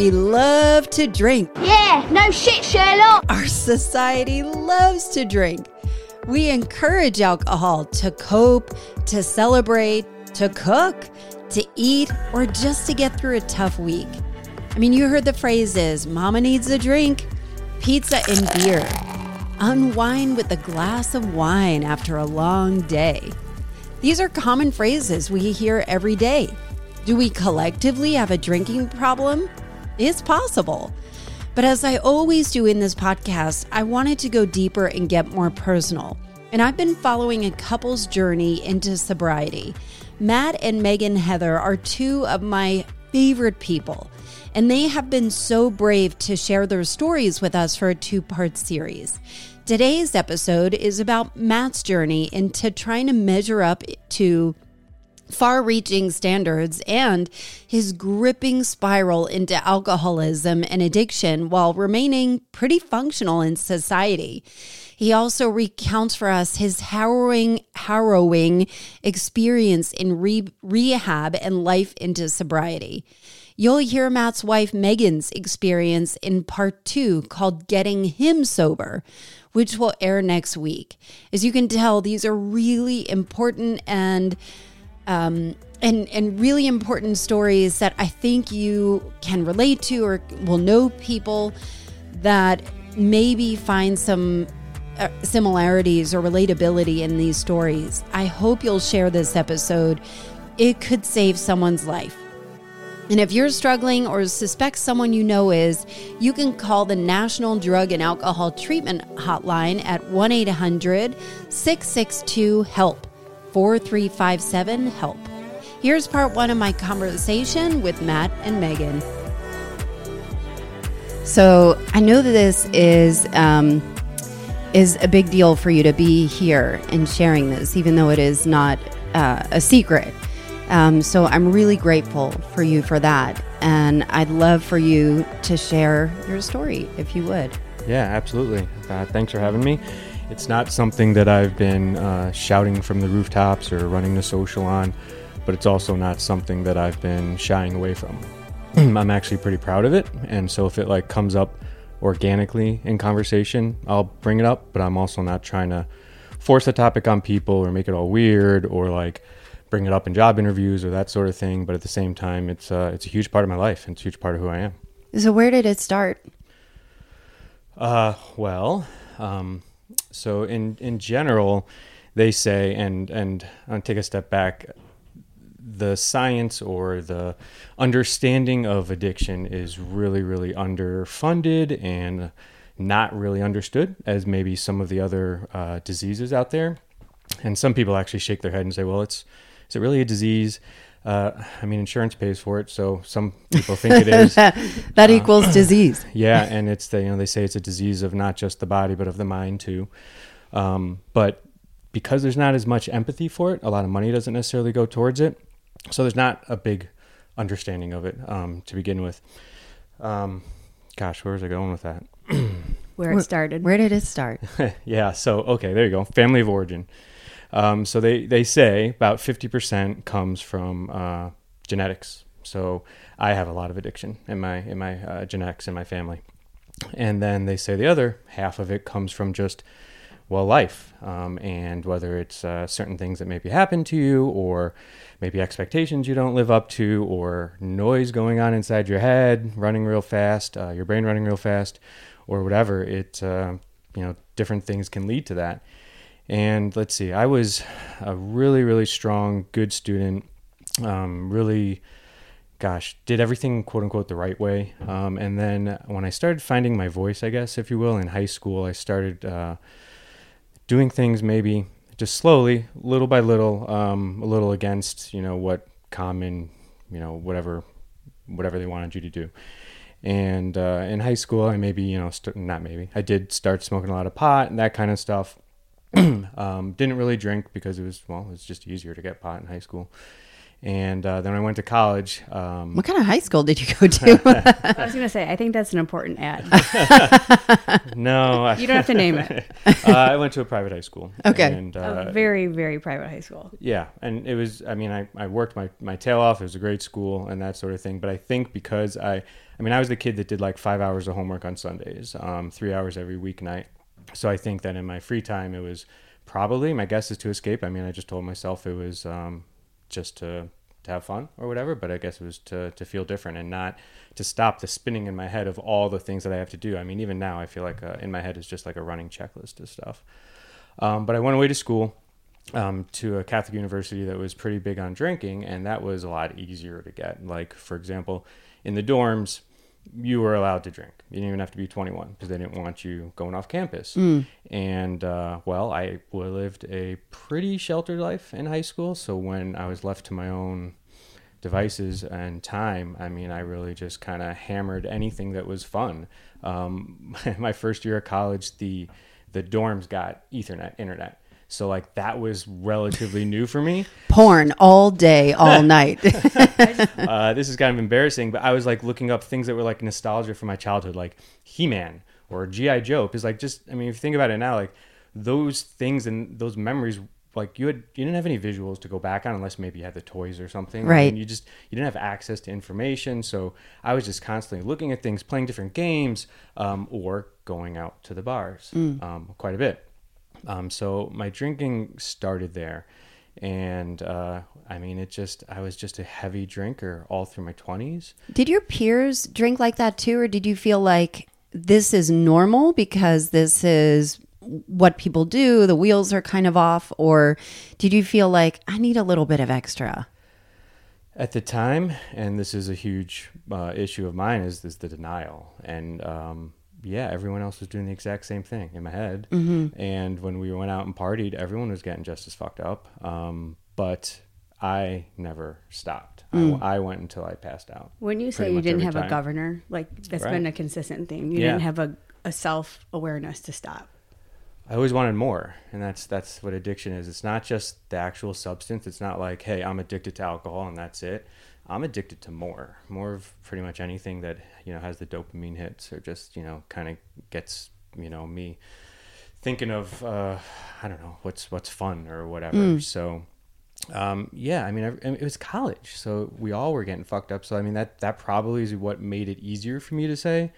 we love to drink. Yeah, no shit, Sherlock. Our society loves to drink. We encourage alcohol to cope, to celebrate, to cook, to eat, or just to get through a tough week. I mean, you heard the phrases mama needs a drink, pizza and beer, unwind with a glass of wine after a long day. These are common phrases we hear every day. Do we collectively have a drinking problem? It's possible. But as I always do in this podcast, I wanted to go deeper and get more personal. And I've been following a couple's journey into sobriety. Matt and Meghan Heather are two of my favorite people, and they have been so brave to share their stories with us for a two part series. Today's episode is about Matt's journey into trying to measure up to far reaching standards and his gripping spiral into alcoholism and addiction while remaining pretty functional in society. He also recounts for us his harrowing, harrowing experience in re- rehab and life into sobriety. You'll hear Matt's wife Meghan's experience in part two called Getting Him Sober, which will air next week. As you can tell, these are really important and um, and and really important stories that I think you can relate to or will know people that maybe find some uh, similarities or relatability in these stories. I hope you'll share this episode. It could save someone's life. And if you're struggling or suspect someone you know is, you can call the National Drug and Alcohol Treatment Hotline at 1 800 662 HELP. 4357 HELP. Here's part one of my conversation with Matt and Meghan. So I know that this is um, is a big deal for you to be here and sharing this, even though it is not uh, a secret. Um, so I'm really grateful for you for that, and I'd love for you to share your story, if you would. Yeah, absolutely. Uh, thanks for having me. It's not something that I've been uh, shouting from the rooftops or running the social on, but it's also not something that I've been shying away from. I'm actually pretty proud of it, and so if it like comes up organically in conversation, I'll bring it up. But I'm also not trying to force a topic on people or make it all weird or like bring it up in job interviews or that sort of thing. But at the same time, it's uh, it's a huge part of my life and it's a huge part of who I am. So where did it start? Uh, well, um, so in in general, they say, and and I'll take a step back. The science or the understanding of addiction is really, really underfunded and not really understood as maybe some of the other uh, diseases out there. And some people actually shake their head and say, "Well, it's is it really a disease?" Uh, I mean, insurance pays for it, so some people think it is. that Uh, equals disease. yeah, and it's the, you know they say it's a disease of not just the body but of the mind too. Um, but because there's not as much empathy for it, a lot of money doesn't necessarily go towards it. So there's not a big understanding of it um, to begin with. Um, gosh, where was I going with that? where it started. Where did it start? yeah. So okay, there you go. Family of origin. Um, so they they say about fifty percent comes from uh, genetics. So I have a lot of addiction in my in my uh, genetics in my family, and then they say the other half of it comes from just well life. Um, and whether it's uh, certain things that maybe happen to you or maybe expectations you don't live up to or noise going on inside your head running real fast uh, your brain running real fast or whatever it uh, you know different things can lead to that and let's see i was a really really strong good student um, really gosh did everything quote unquote the right way um, and then when i started finding my voice i guess if you will in high school i started uh, doing things maybe just slowly, little by little, um, a little against you know what common, you know whatever, whatever they wanted you to do. And uh, in high school, I maybe you know st- not maybe I did start smoking a lot of pot and that kind of stuff. um, didn't really drink because it was well, it was just easier to get pot in high school. And uh, then I went to college. Um, What kind of high school did you go to? I was going to say, I think that's an important ad. no, You don't have to name it. uh, I went to a private high school. Okay. And, uh, A very, very private high school. Yeah, and it was. I mean, I, I worked my, my tail off. It was a great school and that sort of thing. But I think because I, I mean, I was the kid that did like five hours of homework on Sundays, um, three hours every weeknight. So I think that in my free time, it was probably my guess is to escape. I mean, I just told myself it was um, just to to have fun or whatever. But I guess it was to to feel different and not to stop the spinning in my head of all the things that I have to do. I mean, even now, I feel like uh, in my head is just like a running checklist of stuff. Um, but I went away to school um, to a Catholic university that was pretty big on drinking, and that was a lot easier to get. Like, for example, in the dorms, you were allowed to drink. You didn't even have to be 21 because they didn't want you going off campus. And, uh, well, I lived a pretty sheltered life in high school. So when I was left to my own devices and time, I mean, I really just kind of hammered anything that was fun. Um, my first year of college, the the dorms got Ethernet internet, so like that was relatively new for me. Porn all day, all night. Uh, this is kind of embarrassing, but I was like looking up things that were like nostalgia from my childhood, like He Man or GI Joe. Because like just, I mean, if you think about it now, like those things and those memories. Like you had, you didn't have any visuals to go back on unless maybe you had the toys or something. Right. And you just you didn't have access to information, so I was just constantly looking at things, playing different games, um, or going out to the bars um, quite a bit. Um, so my drinking started there, and uh, I mean, it just I was just a heavy drinker all through my twenties. did your peers drink like that too, or did you feel like this is normal because this is what people do? The wheels are kind of off, or did you feel like I need a little bit of extra? At the time, and this is a huge uh, issue of mine, is is the denial. And um, yeah, everyone else was doing the exact same thing in my head. And when we went out and partied, everyone was getting just as fucked up. Um, but I never stopped. I went until I passed out. When you say you didn't have a governor, like that's Right. been a consistent theme. You Yeah. didn't have a, a self awareness to stop. I always wanted more, and that's that's what addiction is. It's not just the actual substance. It's not like, hey, I'm addicted to alcohol and that's it. I'm addicted to more, more of pretty much anything that you know has the dopamine hits or just you know kind of gets you know me thinking of uh, I don't know what's what's fun or whatever. So um, yeah, I mean, I, I mean, it was college, so we all were getting fucked up. So I mean, that that probably is what made it easier for me to say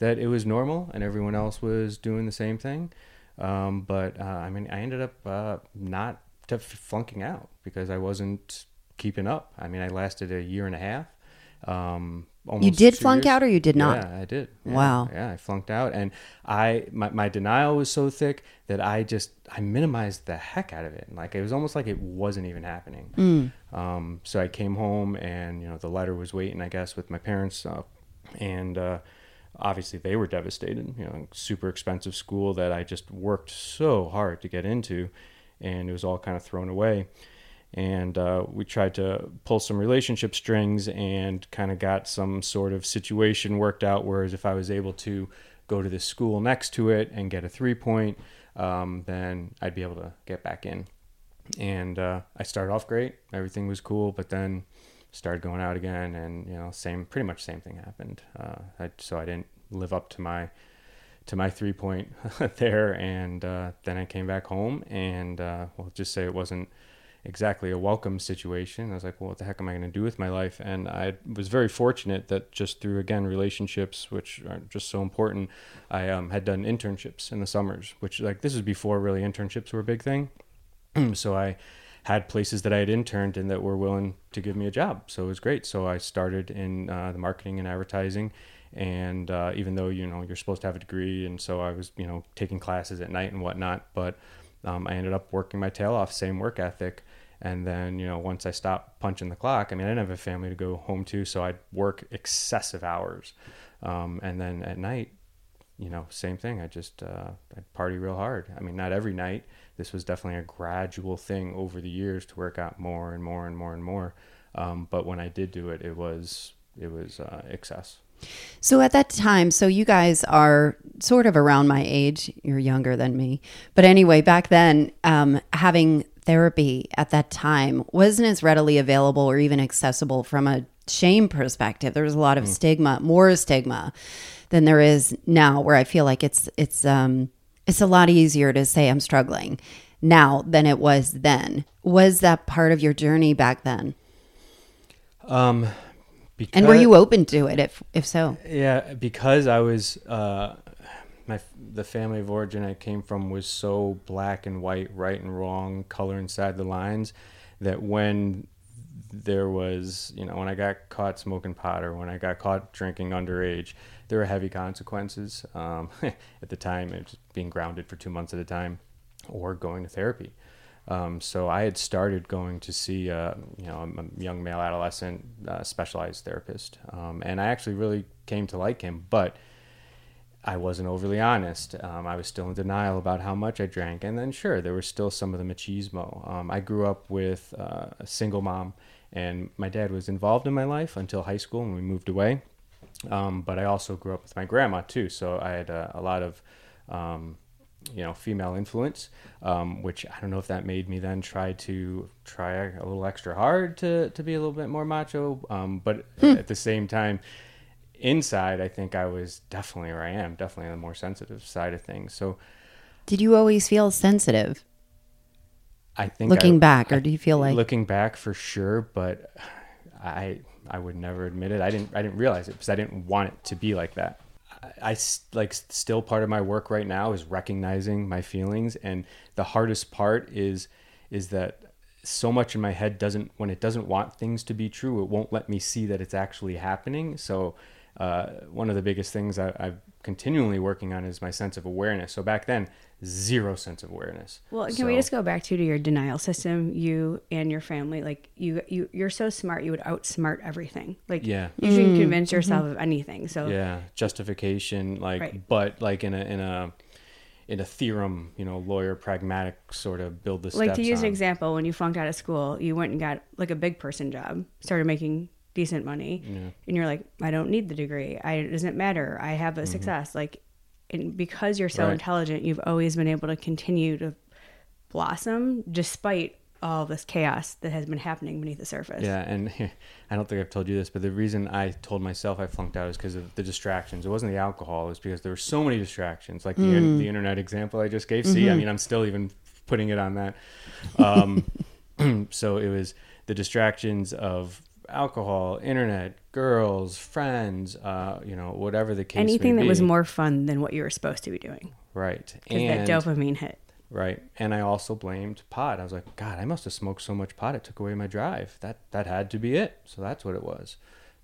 that it was normal and everyone else was doing the same thing. Um, but uh, I mean, I ended up uh, not to flunking out because I wasn't keeping up. I mean, I lasted a year and a half. Um, almost did flunk years. out or you did not? Yeah, I did. Yeah, Wow. Yeah, I flunked out, and I my, my denial was so thick that I just I minimized the heck out of it. Like it was almost like it wasn't even happening. Mm. Um, so I came home, and you know the letter was waiting, I guess, with my parents, uh, and uh, obviously they were devastated. You know, super expensive school that I just worked so hard to get into, and it was all kind of thrown away and uh, we tried to pull some relationship strings and kind of got some sort of situation worked out. Whereas if I was able to go to the school next to it and get a three point, um, then I'd be able to get back in. And uh, I started off great, everything was cool, but then started going out again, and you know, same pretty much same thing happened. Uh, I, so I didn't live up to my to my three point there, and uh, then I came back home, and uh, we'll just say it wasn't exactly a welcome situation. I was like, well, what the heck am I going to do with my life? And I was very fortunate that just through, again, relationships, which are just so important, I um, had done internships in the summers, which, like, this was before really internships were a big thing. so I had places that I had interned in that were willing to give me a job. So it was great. So I started in uh, the marketing and advertising. And uh, even though, you know, you're supposed to have a degree, and so I was, you know, taking classes at night and whatnot, but um, I ended up working my tail off, same work ethic. And then, you know, once I stopped punching the clock, I mean, I didn't have a family to go home to, so I'd work excessive hours. Um, and then at night, you know, same thing. I just uh, I'd party real hard. I mean, not every night. This was definitely a gradual thing over the years to work out more and more and more and more. Um, but when I did do it, it was it was uh, excess. So at that time, so you guys are sort of around my age. You're younger than me, but anyway, back then, um, having therapy at that time wasn't as readily available or even accessible from a shame perspective. There was a lot of stigma, more stigma than there is now where I feel like it's it's um it's a lot easier to say I'm struggling now than it was then. Was that part of your journey back then? Um, because, And were you open to it if if so? Yeah, because I was uh, the family of origin I came from was so black and white, right and wrong, color inside the lines, that when there was, you know, when I got caught smoking pot or when I got caught drinking underage, there were heavy consequences. Um, at the time, it was being grounded for two months at a time, or going to therapy. Um, so I had started going to see, uh, you know, a young male adolescent uh, specialized therapist, um, and I actually really came to like him. But I wasn't overly honest. Um, I was still in denial about how much I drank, and then sure, there was still some of the machismo. Um, I grew up with uh, a single mom, and my dad was involved in my life until high school, and we moved away. Um, but I also grew up with my grandma too, so I had uh, a lot of um, you know female influence um, which i don't know if that made me then try to try a little extra hard to, to be a little bit more macho um, but at the same time inside i think i was definitely or i am definitely on the more sensitive side of things. So Did you always feel sensitive? i think Looking I- back, or do you feel like- looking back for sure but i i would never admit it. I didn't i didn't realize it because i didn't want it to be like that. I like still part of my work right now is recognizing my feelings and the hardest part is is that so much in my head doesn't when it doesn't want things to be true it won't let me see that it's actually happening. So uh, one of the biggest things I, I'm continually working on is my sense of awareness so back then zero sense of awareness Well, can we just go back to to your denial system? You and your family, like you, you, you're so smart. You would outsmart everything. Like Yeah. you should convince yourself of anything. So yeah justification like Right. but like in a in a in a theorem you know lawyer pragmatic sort of build the like steps to use an example, when you flunked out of school, you went and got like a big person job, started making decent money, and you're like, I don't need the degree. I it doesn't matter. I have a success. Like, and because you're so Mm-hmm. Right. intelligent, you've always been able to continue to blossom despite all this chaos that has been happening beneath the surface. yeah and i don't think i've told you this but the reason i told myself i flunked out is because of the distractions it wasn't the alcohol it was because there were so many distractions like the, the internet example i just gave see i mean i'm still even putting it on that um, so it was the distractions of alcohol internet girls friends uh, you know whatever the case Anything that was more fun than what you were supposed to be doing. right Because that dopamine hit. Right. And I also blamed pot. I was like, God, I must have smoked so much pot it took away my drive. That that had to be it. So that's what it was.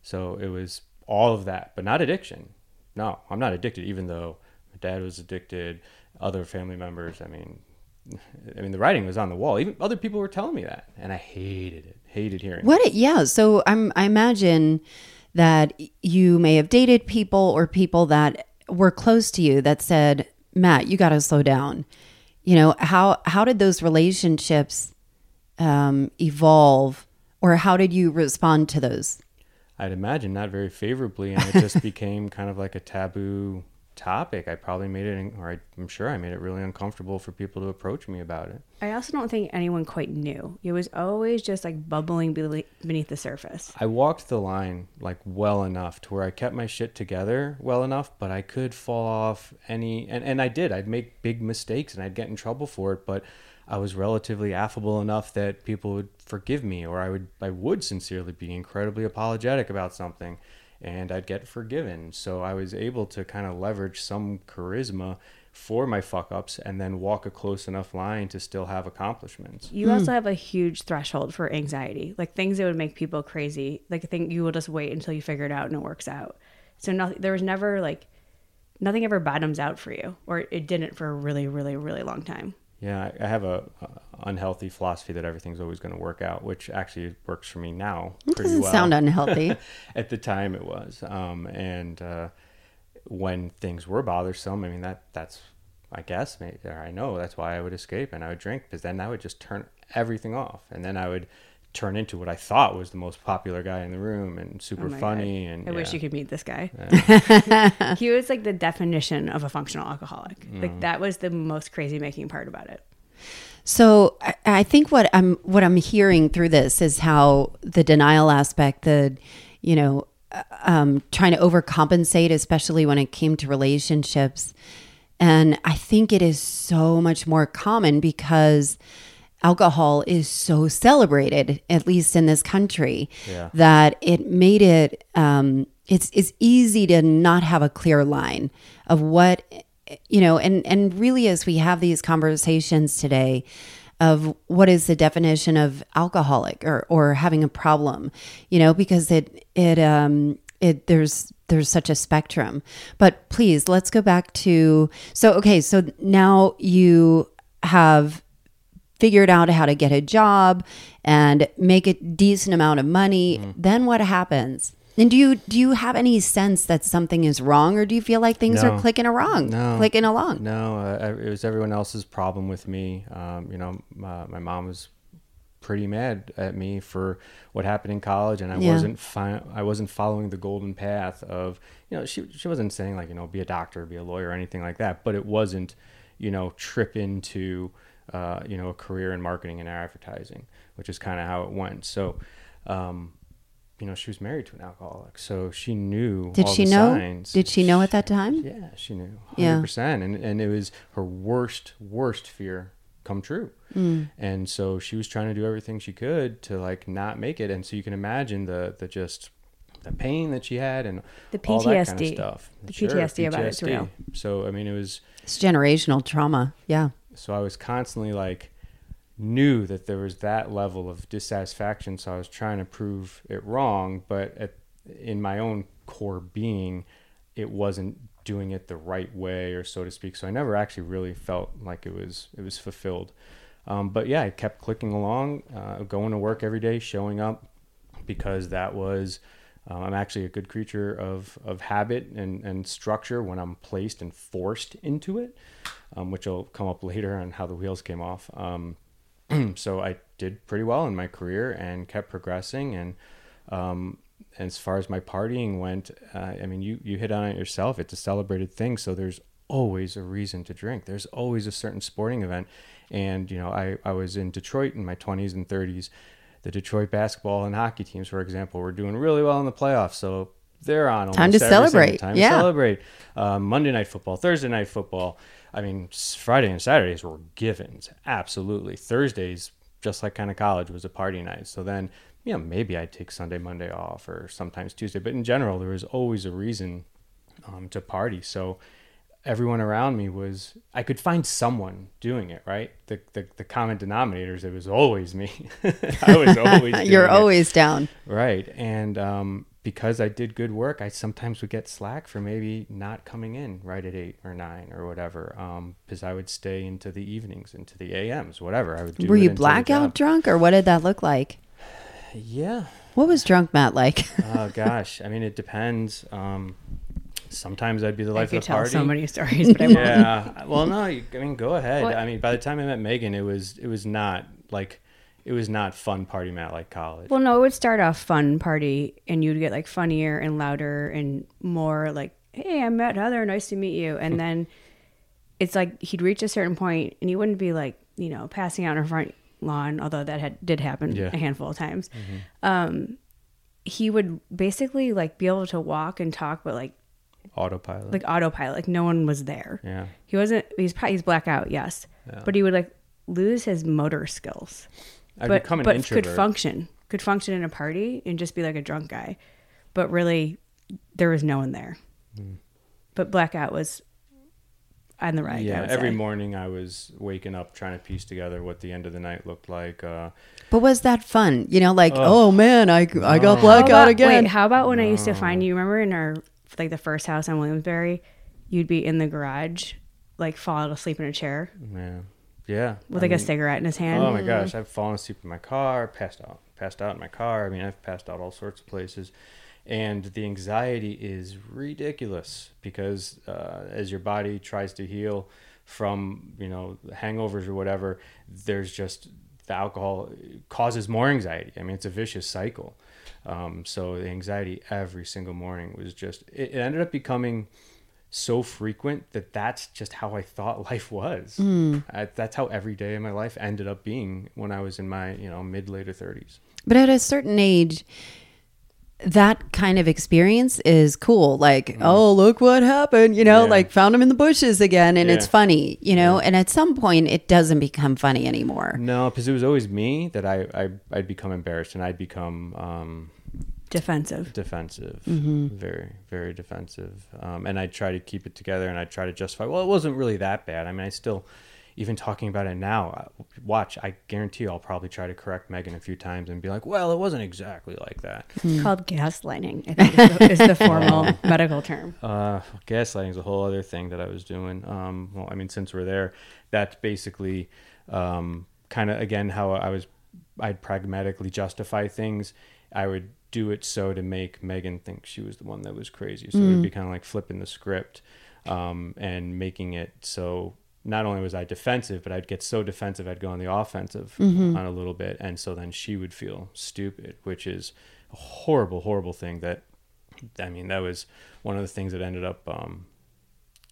So it was all of that, but not addiction. No, I'm not addicted, even though my dad was addicted, other family members. I mean I mean the writing was on the wall. Even other people were telling me that. And I hated it. Hated hearing. What? It, yeah. So I'm. I imagine that you may have dated people or people that were close to you that said, "Matt, you got to slow down." You know how how did those relationships um, evolve, or how did you respond to those? I'd imagine not very favorably, and it just became kind of like a taboo topic. I probably made it, or I'm sure I made it really uncomfortable for people to approach me about it. I also don't think anyone quite knew. It was always just like bubbling beneath the surface. I walked the line like well enough to where I kept my shit together well enough, but I could fall off any, and, and I did. I'd make big mistakes and I'd get in trouble for it, but I was relatively affable enough that people would forgive me, or I would I would sincerely be incredibly apologetic about something, and I'd get forgiven. So I was able to kind of leverage some charisma for my fuck ups and then walk a close enough line to still have accomplishments. You hmm. also have a huge threshold for anxiety, like things that would make people crazy. Like I think you will just wait until you figure it out and it works out. So nothing. There was never like nothing ever bottoms out for you, or it didn't for a really, really, really long time. Yeah, I have a, a unhealthy philosophy that everything's always going to work out, which actually works for me now It doesn't well. sound unhealthy. At the time, it was, um, and uh, when things were bothersome, I mean that that's I guess maybe or I know that's why I would escape and I would drink because then I would just turn everything off, and then I would turn into what I thought was the most popular guy in the room and super Oh funny. God. And I wish you could meet this guy. he was like the definition of a functional alcoholic. Mm. Like that was the most crazy making part about it. So I, I think what I'm what I'm hearing through this is how the denial aspect, the you know, uh, um, trying to overcompensate, especially when it came to relationships, and I think it is so much more common because alcohol is so celebrated, at least in this country, Yeah. that it made it um, it's it's easy to not have a clear line of what you know, and and really as we have these conversations today of what is the definition of alcoholic or or having a problem, you know, because it it um it there's there's such a spectrum. But please, let's go back to so okay, so now you have figured out how to get a job and make a decent amount of money, Mm. then what happens? And do you do you have any sense that something is wrong, or do you feel like things No. are clicking along, No. clicking along? No, uh, it was everyone else's problem with me. Um, you know, my, my mom was pretty mad at me for what happened in college, and I Yeah. wasn't fi- I wasn't following the golden path of you know she she wasn't saying like you know be a doctor, be a lawyer, or anything like that, but it wasn't you know trip into uh, you know a career in marketing and advertising, which is kind of how it went. So. Um, you know, she was married to an alcoholic, so she knew. Did all she the know? Signs. Did she know at that time? Yeah, she knew. Yeah. 100%. And, and it was her worst, worst fear come true. Mm. And so she was trying to do everything she could to like not make it. And so you can imagine the, the just the pain that she had and The all that kind of PTSD. stuff. The PTSD about it's real. So, I mean, it was, It's generational trauma. Yeah. So I was constantly like knew that there was that level of dissatisfaction so I was trying to prove it wrong but at, in my own core being it wasn't doing it the right way or so to speak so I never actually really felt like it was it was fulfilled. Um, but yeah I kept clicking along uh, going to work every day showing up because that was um, I'm actually a good creature of, of habit and, and structure when I'm placed and forced into it, um, which will come up later on how the wheels came off. Um, so I did pretty well in my career and kept progressing. And um, as far as my partying went, uh, I mean, you, you hit on it yourself. It's a celebrated thing. So there's always a reason to drink. There's always a certain sporting event. And, you know, I, I was in Detroit in my 20s and 30s. The Detroit basketball and hockey teams, for example, were doing really well in the playoffs. So they're on. Time to celebrate. Time Yeah. to celebrate. Um, Monday night football, Thursday night football. I mean, Friday and Saturdays were givens. Absolutely. Thursdays, just like kind of college, was a party night. So then, you know, maybe I'd take Sunday, Monday off, or sometimes Tuesday. But in general, there was always a reason um, to party. So everyone around me was I could find someone doing it, right? The the, the common denominators, it was always me. I was always You're it. always down. Right. And um, because I did good work, I sometimes would get slack for maybe not coming in right at eight or nine or whatever. Um, because I would stay into the evenings, into the AMs, whatever. I would do. Were you blackout drunk, or what did that look like? Yeah. What was drunk Matt like? Oh gosh. I mean, it depends. Um, sometimes I'd be the I life could of the tell party. so many stories, but I won't. yeah. Well, no. You, I mean, go ahead. What- I mean, by the time I met Meghan, it was it was not like it was not fun party mat like college. Well, no, it would start off fun party, and you'd get like funnier and louder and more like, "Hey, I met Heather. Nice to meet you." And then it's like he'd reach a certain point, and he wouldn't be like, you know, passing out in her front lawn, although that had did happen Yeah. a handful of times. Um, he would basically like be able to walk and talk, but like Autopilot. like autopilot, like no one was there. yeah. He wasn't. He's probably he's blackout, yes, Yeah. but he would like lose his motor skills I'd but become an but introvert. could function could function in a party and just be like a drunk guy but really there was no one there but blackout was on the right I yeah, would every say. morning I was waking up trying to piece together what the end of the night looked like. Uh, But was that fun? You know, like, Oh. oh, man, I, I got No. How blackout about, again. wait, how about when I used to find you? Remember in our like the first house on Williamsbury, you'd be in the garage, like fall asleep in a chair yeah, yeah. with I like a cigarette in his hand. Oh my gosh, I've fallen asleep in my car, passed out, passed out in my car. I mean, I've passed out all sorts of places, and the anxiety is ridiculous because uh, as your body tries to heal from you know hangovers or whatever, there's just the alcohol causes more anxiety. I mean, it's a vicious cycle. Um, so the anxiety every single morning was just it, it ended up becoming so frequent that that's just how I thought life was. I, that's how every day of my life ended up being when I was in my you know mid later thirties. But at a certain age, that kind of experience is cool. Like, oh, look what happened, you know. Yeah. like found him in the bushes again and it's funny, you know, and at some point it doesn't become funny anymore. No, because it was always me that I, I I'd become embarrassed and I'd become um, Defensive. defensive, Mm-hmm. very very defensive, um, and I'd try to keep it together and I'd try to justify. Well, it wasn't really that bad. I mean, I still. Even talking about it now, uh, watch. I guarantee you, I'll probably try to correct Meghan a few times and be like, "Well, it wasn't exactly like that." It's called gaslighting. I think is the, is the formal medical term. Uh, gaslighting is a whole other thing that I was doing. Um, well, I mean, since we're there, that's basically um, kind of again how I was. I'd pragmatically justify things. I would do it so to make Meghan think she was the one that was crazy. So it'd be kind of like flipping the script um, and making it so. Not only was I defensive, but I'd get so defensive I'd go on the offensive on a little bit, and so then she would feel stupid, which is a horrible, horrible thing that I mean, that was one of the things that ended up um,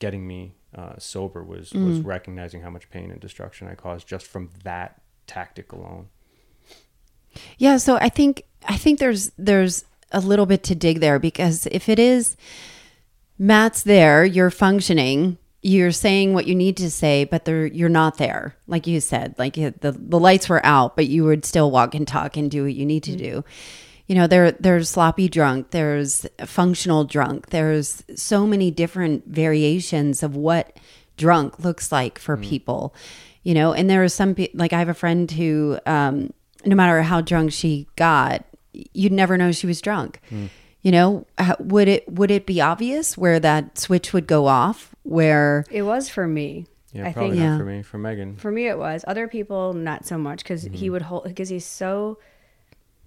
getting me uh, sober was was recognizing how much pain and destruction I caused just from that tactic alone. Yeah, so I think I think there's there's a little bit to dig there because if it is Matt's there, you're functioning, you're saying what you need to say, but they're, you're not there, like you said. Like you- the the lights were out, but you would still walk and talk and do what you need to do. You know, there there's sloppy drunk, there's functional drunk, there's so many different variations of what drunk looks like for people. You know, and there are some pe- like I have a friend who, um, no matter how drunk she got, you'd never know she was drunk. You know, would it would it be obvious where that switch would go off? Where It was for me. Yeah, I probably think not Yeah. for me. For Meghan, for me it was. Other people not so much because he mm-hmm. would hold because he's so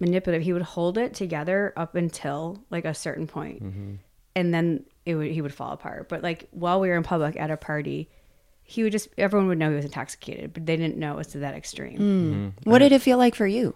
manipulative. He would hold it together up until like a certain point. Mm-hmm. and then it would he would fall apart. But like while we were in public at a party, he would just everyone would know he was intoxicated, but they didn't know it was to that extreme. Mm. Mm-hmm. what did it feel like for you?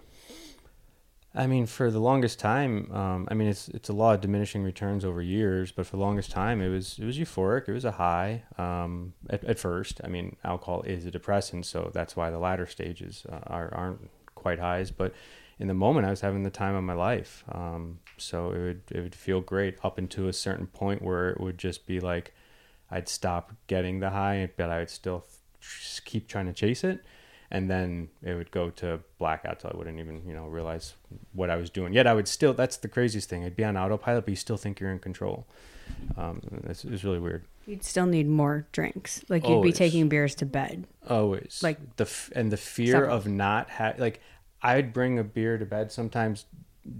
I mean, for the longest time, um, I mean, it's it's a law of diminishing returns over years, but for the longest time, it was it was euphoric. It was a high um, at, at first. I mean, alcohol is a depressant, so that's why the latter stages uh, are aren't quite highs. But in the moment, I was having the time of my life. Um, so it would it would feel great up until a certain point where it would just be like I'd stop getting the high, but I would still keep trying to chase it, and then it would go to blackout till I wouldn't even you know realize what I was doing. Yet I would still. That's the craziest thing. I'd be on autopilot, but you still think you're in control. Um, it's, it's really weird. You'd still need more drinks. Like you'd Always. be taking beers to bed. Always Like, the f- and the fear of not ha- like I'd bring a beer to bed sometimes,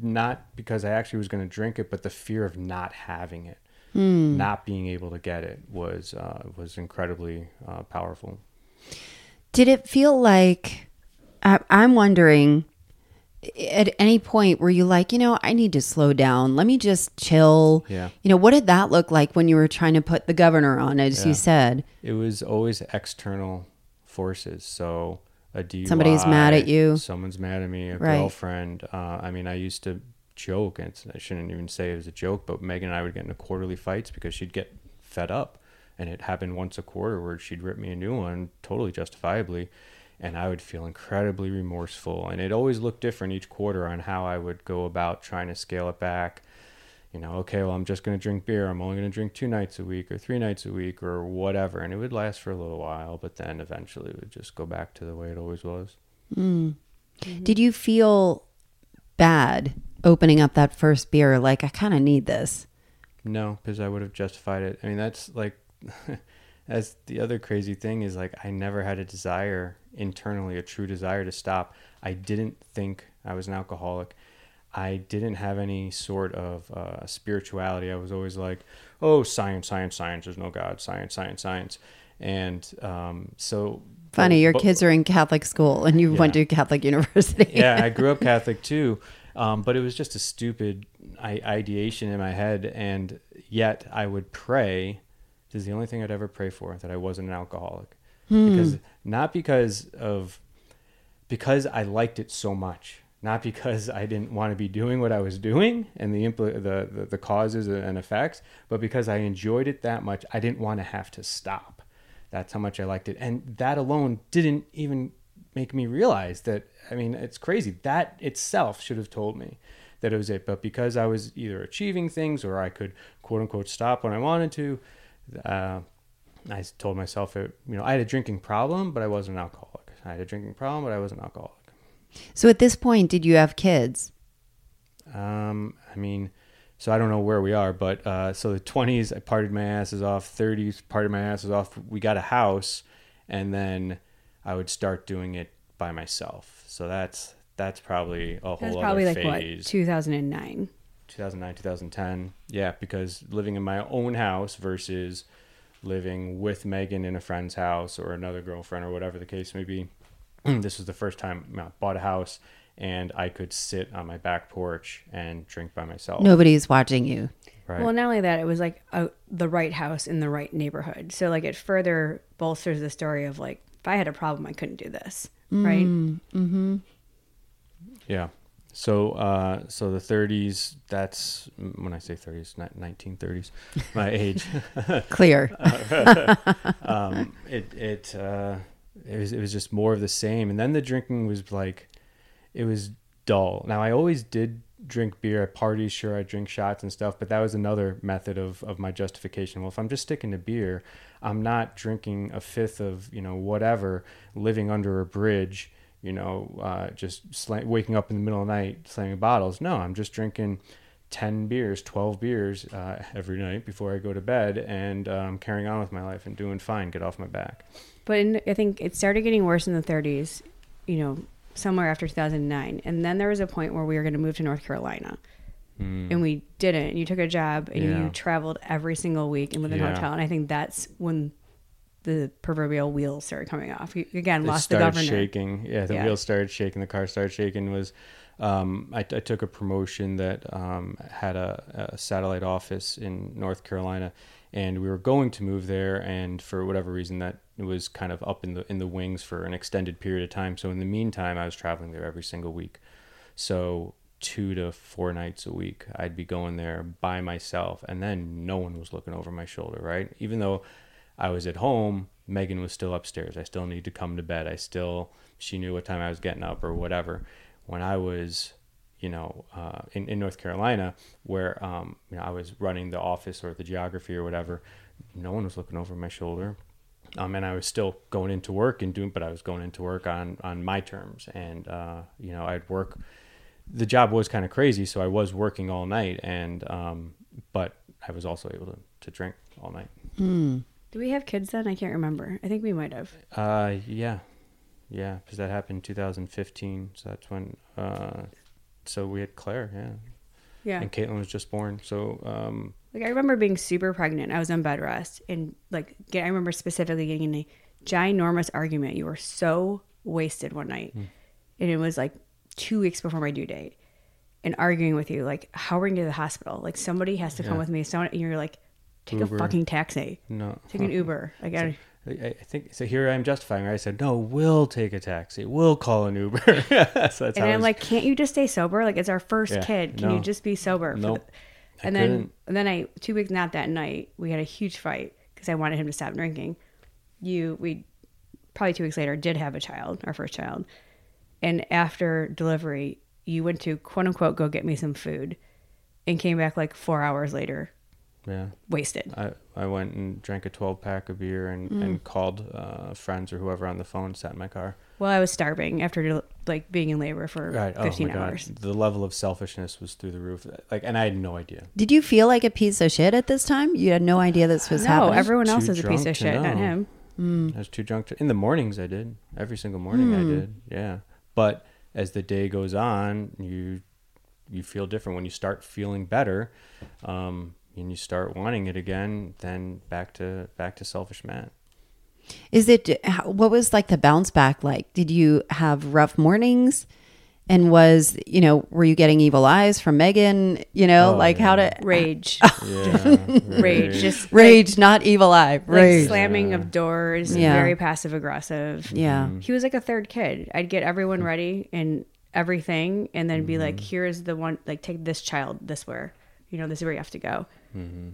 not because I actually was going to drink it, but the fear of not having it, not being able to get it was uh, was incredibly uh, powerful. Did it feel like I, I'm wondering at any point were you like, you know, I need to slow down. Let me just chill. Yeah. You know, what did that look like when you were trying to put the governor on, as you said? It was always external forces. So a DUI, Somebody's mad at you. Someone's mad at me. A Right. girlfriend. Uh, I mean, I used to joke, and I shouldn't even say it was a joke, but Meghan and I would get into quarterly fights because she'd get fed up, and it happened once a quarter where she'd rip me a new one, totally justifiably, and I would feel incredibly remorseful. And it always looked different each quarter on how I would go about trying to scale it back you know, okay, well, I'm just going to drink beer. I'm only going to drink two nights a week or three nights a week or whatever. And it would last for a little while, but then eventually it would just go back to the way it always was. mm Did you feel bad opening up that first beer? Like, I kind of need this. No, because I would have justified it. I mean, that's like, that's the other crazy thing is like, I never had a desire internally, a true desire to stop. I didn't think I was an alcoholic. I didn't have any sort of uh, spirituality. I was always like, oh, science, science, science. There's no God. Science, science, science. And um, so. Funny, but- your but- kids are in Catholic school and you went Yeah. to Catholic university. yeah, I grew up Catholic too, um, but it was just a stupid I- ideation in my head, and yet I would pray. This is the only thing I'd ever pray for that I wasn't an alcoholic, hmm. because not because of because I liked it so much. not because I didn't want to be doing what I was doing and the, impl- the, the the causes and effects, but because I enjoyed it that much, I didn't want to have to stop. That's how much I liked it, and that alone didn't even make me realize that. I mean, it's crazy. That itself should have told me that it was it, but because I was either achieving things or I could quote unquote stop when I wanted to. Uh, I told myself, it, you know, I had a drinking problem, but I wasn't an alcoholic. I had a drinking problem, but I wasn't an alcoholic. So at this point, did you have kids? Um, I mean, so I don't know where we are, but uh, so the 20s, I partied my asses off. 30s, partied my asses off. We got a house, and then I would start doing it by myself. So that's that's probably a whole That's other probably like phase. what 2009. 2009, 2010. Yeah, because living in my own house versus living with Meghan in a friend's house or another girlfriend or whatever the case may be. this was the first time I bought a house and I could sit on my back porch and drink by myself. Nobody's watching you. Right. Well, not only that, it was like a, the right house in the right neighborhood. So like it further bolsters the story of like if I had a problem, I couldn't do this, right? Mm-hmm. yeah. So, uh, so the 30s. That's when I say 30s, not 1930s. My age. Clear. um, it it uh, it was it was just more of the same, and then the drinking was like, it was dull. Now I always did drink beer at parties. Sure, I drink shots and stuff, but that was another method of of my justification. Well, if I'm just sticking to beer, I'm not drinking a fifth of you know whatever, living under a bridge. You know, uh, just sla- waking up in the middle of the night slamming bottles. No, I'm just drinking 10 beers, 12 beers uh, every night before I go to bed and um, carrying on with my life and doing fine, get off my back. But in, I think it started getting worse in the 30s, you know, somewhere after 2009. And then there was a point where we were going to move to North Carolina. And we didn't. You took a job and. Yeah. you traveled every single week and lived in a Yeah. hotel. And I think that's when the proverbial wheels started coming off. You, again, lost the started governor. shaking. Yeah, the Yeah. wheels started shaking. The car started shaking. Was um, I, I took a promotion that um, had a, a satellite office in North Carolina, and we were going to move there. And for whatever reason, that was kind of up in the in the wings for an extended period of time. So in the meantime, I was traveling there every single week. So two to four nights a week, I'd be going there by myself, and then no one was looking over my shoulder, right? Even though I was at home, Meghan was still upstairs. I still needed to come to bed. I still, she knew what time I was getting up or whatever. When I was, you know, uh, in, in North Carolina, where, um, you know, I was running the office or the geography or whatever, no one was looking over my shoulder. Um, and I was still going into work and doing, but I was going into work on, on my terms. And, uh, you know, I'd work, the job was kind of crazy. So I was working all night and, um, but I was also able to, to drink all night. Do we have kids then? I can't remember. I think we might have. Uh, yeah, yeah, because that happened in 2015. So that's when. Uh, so we had Claire, yeah, Yeah. and Caitlin was just born. So um, Like I remember being super pregnant. I was on bed rest and like get, I remember specifically getting in a ginormous argument. You were so wasted one night, Hmm. and it was like two weeks before my due date, and arguing with you like, how are we going to the hospital? Like somebody has to come with me. Someone, and you're like, take Uber. a fucking taxi, no, take an Uber. I, I, I think so. Here I'm justifying. Right? I said no. We'll take a taxi. We'll call an Uber. so that's and I I'm was- like, can't you just stay sober? Like it's our first Yeah, kid. Can you just be sober? Nope. the- I and then couldn't. and then I two weeks not that night we had a huge fight because I wanted him to stop drinking. You we probably two weeks later did have a child, our first child, and after delivery you went to quote unquote go get me some food, and came back like four hours later yeah. wasted. I, I went and drank a 12 pack of beer and, Mm. and called uh, friends or whoever on the phone, sat in my car. Well, I was starving after like being in labor for Right. Oh fifteen my God. hours. The level of selfishness was through the roof. Like, and I had no idea. Did you feel like a piece of shit at this time? You had no idea this was happening. No, happening. everyone else is a piece of to shit, not know. him. I was too drunk to. In the mornings, I did. Every single morning, I did. Yeah. But as the day goes on, you you feel different. When you start feeling better, um, and you start wanting it again, then back to back to selfish Matt. Is it what was like the bounce back like? Did you have rough mornings? And was you know were you getting evil eyes from Meghan? You know, Oh, like how to Rage, Yeah. rage, just rage, not evil eye, like rage. slamming of doors, Yeah. very passive aggressive. yeah, Mm-hmm. He was like a third kid. I'd get everyone ready and everything and then be Mm-hmm. like, here's the one, like take this child this where, you know, this is where you have to go. Mm-hmm.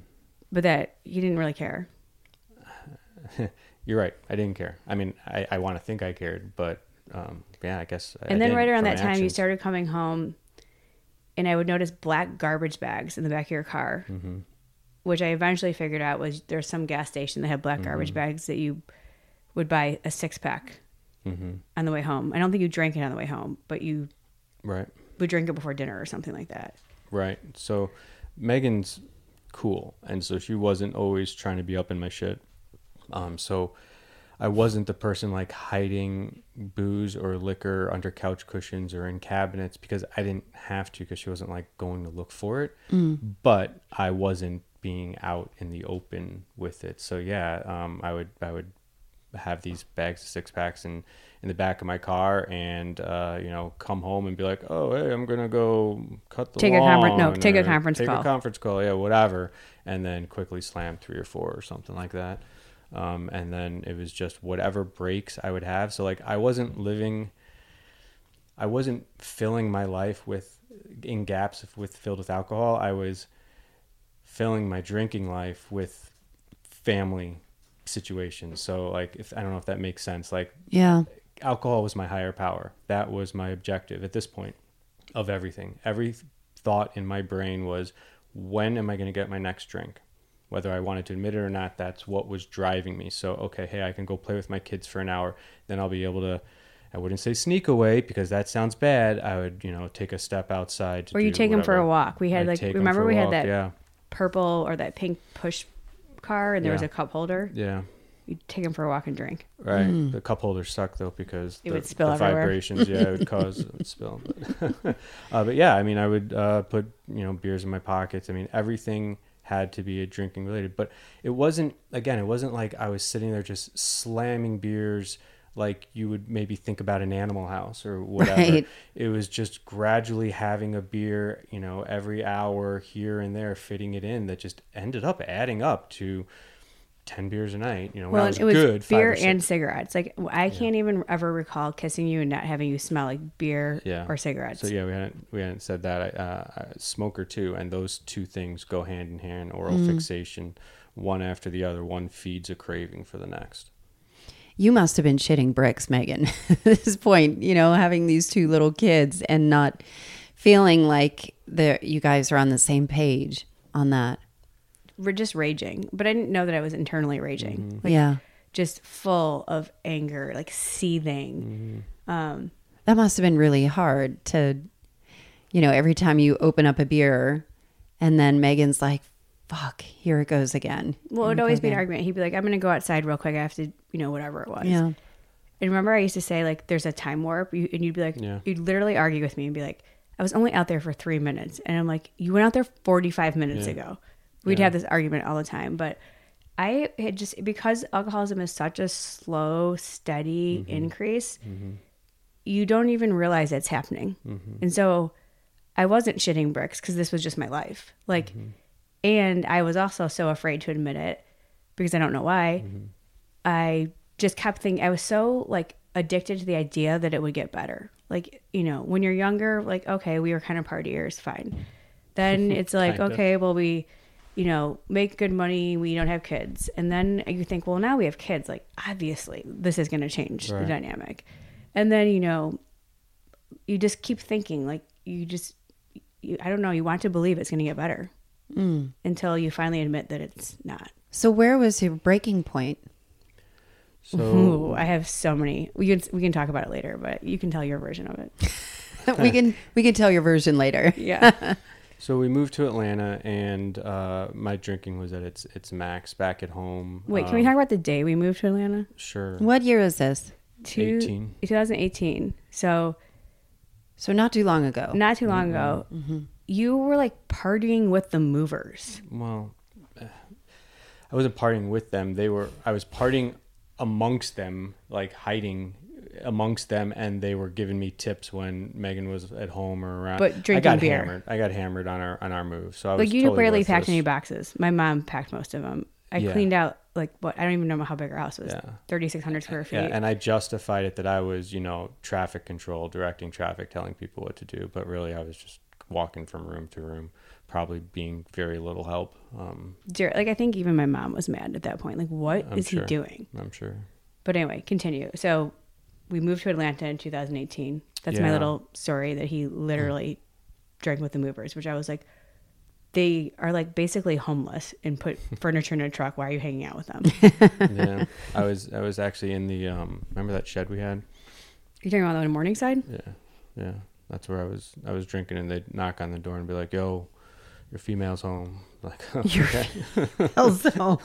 But that you didn't really care. You're right. I didn't care. I mean, I, I want to think I cared, but um, yeah, I guess. I And then right around that time, you started coming home, and I would notice black garbage bags in the back of your car, Mm-hmm. which I eventually figured out was there's some gas station that had black garbage Mm-hmm. bags that you would buy a six pack Mm-hmm. on the way home. I don't think you drank it on the way home, but you Right. would drink it before dinner or something like that. Right. So Meghan's cool, and so she wasn't always trying to be up in my shit. Um, so I wasn't the person like hiding booze or liquor under couch cushions or in cabinets because I didn't have to because she wasn't like going to look for it. But I wasn't being out in the open with it. So yeah, um, I would I would have these bags of six packs in in the back of my car and uh, you know come home and be like oh hey i'm gonna go cut the Take a confer- no, take a conference take call. a conference call yeah whatever and then quickly slam three or four or something like that. Um, and then it was just whatever breaks i would have. So like i wasn't living i wasn't filling my life with in gaps with filled with alcohol. I was filling my drinking life with family situations. So like if i don't know if that makes sense. Like Yeah. Alcohol was my higher power. That was my objective at this point of everything. Every thought in my brain was, when am I going to get my next drink? Whether I wanted to admit it or not, that's what was driving me. So, okay, hey, I can go play with my kids for an hour. Then I'll be able to, I wouldn't say sneak away because that sounds bad. I would, you know, take a step outside. To Or you take them for a walk. We had I'd like remember we had that Yeah. purple or that pink push car and there was a cup holder. Yeah. You take them for a walk and drink. Right. The cup holders suck though because It the, would spill the vibrations. Yeah, it would cause it would spill. But, uh, but yeah, I mean, I would uh, put you know beers in my pockets. I mean, everything had to be a drinking related. But it wasn't. Again, it wasn't like I was sitting there just slamming beers like you would maybe think about an Animal House or whatever. Right. It was just gradually having a beer, you know, every hour here and there, fitting it in. That just ended up adding up to. 10 beers a night, you know, Well, was it was good, beer and cigarettes. Like I can't even ever recall kissing you and not having you smell like beer yeah. or cigarettes. So yeah, we hadn't we hadn't said that. I, uh, I- smoker too, and those two things go hand in hand. Oral Mm. fixation, one after the other. One feeds a craving for the next. You must have been shitting bricks, Meghan, at this point, you know, having these two little kids and not feeling like the you guys are on the same page on that. We're just raging, but I didn't know that I was internally raging. Like, yeah. just full of anger, like seething. Um, That must have been really hard to, you know, every time you open up a beer and then Meghan's like, fuck, here it goes again. well, it would always be an argument. He'd be like, "I'm going to go outside real quick. I have to, you know, whatever it was." Yeah. And remember, I used to say like, "There's a time warp," you, and you'd be like, Yeah. you'd literally argue with me and be like, "I was only out there for three minutes," and I'm like, "You went out there 45 minutes Yeah. ago." We'd Yeah. have this argument all the time, but I had just because alcoholism is such a slow, steady Mm-hmm. increase, mm-hmm. you don't even realize it's happening, mm-hmm. and so I wasn't shitting bricks because this was just my life, like, mm-hmm. and I was also so afraid to admit it because I don't know why. I just kept thinking I was so like addicted to the idea that it would get better. Like, you know, when you're younger, like, okay, we were kind of partiers, fine. Then it's like, okay, well, we, you know, make good money, we don't have kids. And then you think, well, now we have kids. Like, obviously, this is going to change the dynamic. And then, you know, you just keep thinking, like, you just, you, I don't know, you want to believe it's going to get better mm. until you finally admit that it's not. So where was your breaking point? So Ooh, I have so many. We can we can talk about it later, but you can tell your version of it. we can we can tell your version later. Yeah. so we moved to Atlanta, and uh, my drinking was at its its max back at home. Wait, can we Um, talk about the day we moved to Atlanta? Sure. What year is this? Two, 18. 2018. So So not too long ago. not too long ago, Mm-hmm. you were like partying with the movers. Well, I wasn't partying with them. They were. I was partying amongst them, like hiding amongst them, and they were giving me tips when Meghan was at home or around. But I drinking got beer. hammered. I got hammered on our on our move. So I was Like you totally barely worthless. packed any boxes. My mom packed most of them. I Yeah. cleaned out like what I don't even know how big our house was. Yeah. Thirty six hundred square feet. Yeah, and I justified it that I was, you know, traffic control, directing traffic, telling people what to do, but really I was just walking from room to room, probably being very little help. Um, like I think even my mom was mad at that point. Like, what is I'm sure. he doing? I'm sure. But anyway, continue. So we moved to Atlanta in 2018. That's my little story that he literally drank with the movers, which I was like, they are like basically homeless and put furniture in a truck. Why are you hanging out with them? Yeah, I was I was actually in the um, remember that shed we had? You're talking about the Morningside? Yeah, yeah. That's where I was. I was drinking, and they'd knock on the door and be like, "Yo, your female's home." Like, okay. Also,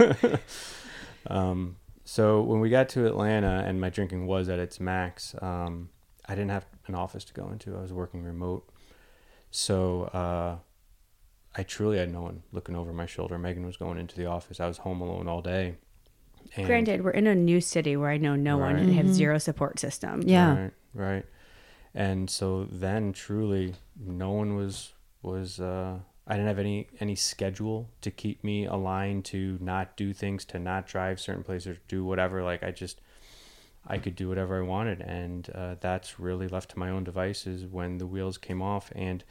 Um, so when we got to Atlanta and my drinking was at its max, um, I didn't have an office to go into. I was working remote. So uh, I truly had no one looking over my shoulder. Meghan was going into the office. I was home alone all day. And- Granted, we're in a new city where I know no one and have zero support system. yeah. Right, right. And so then truly no one was was uh I didn't have any any schedule to keep me aligned to not do things, to not drive certain places, do whatever. Like I just I could do whatever I wanted and uh, that's really left to my own devices when the wheels came off and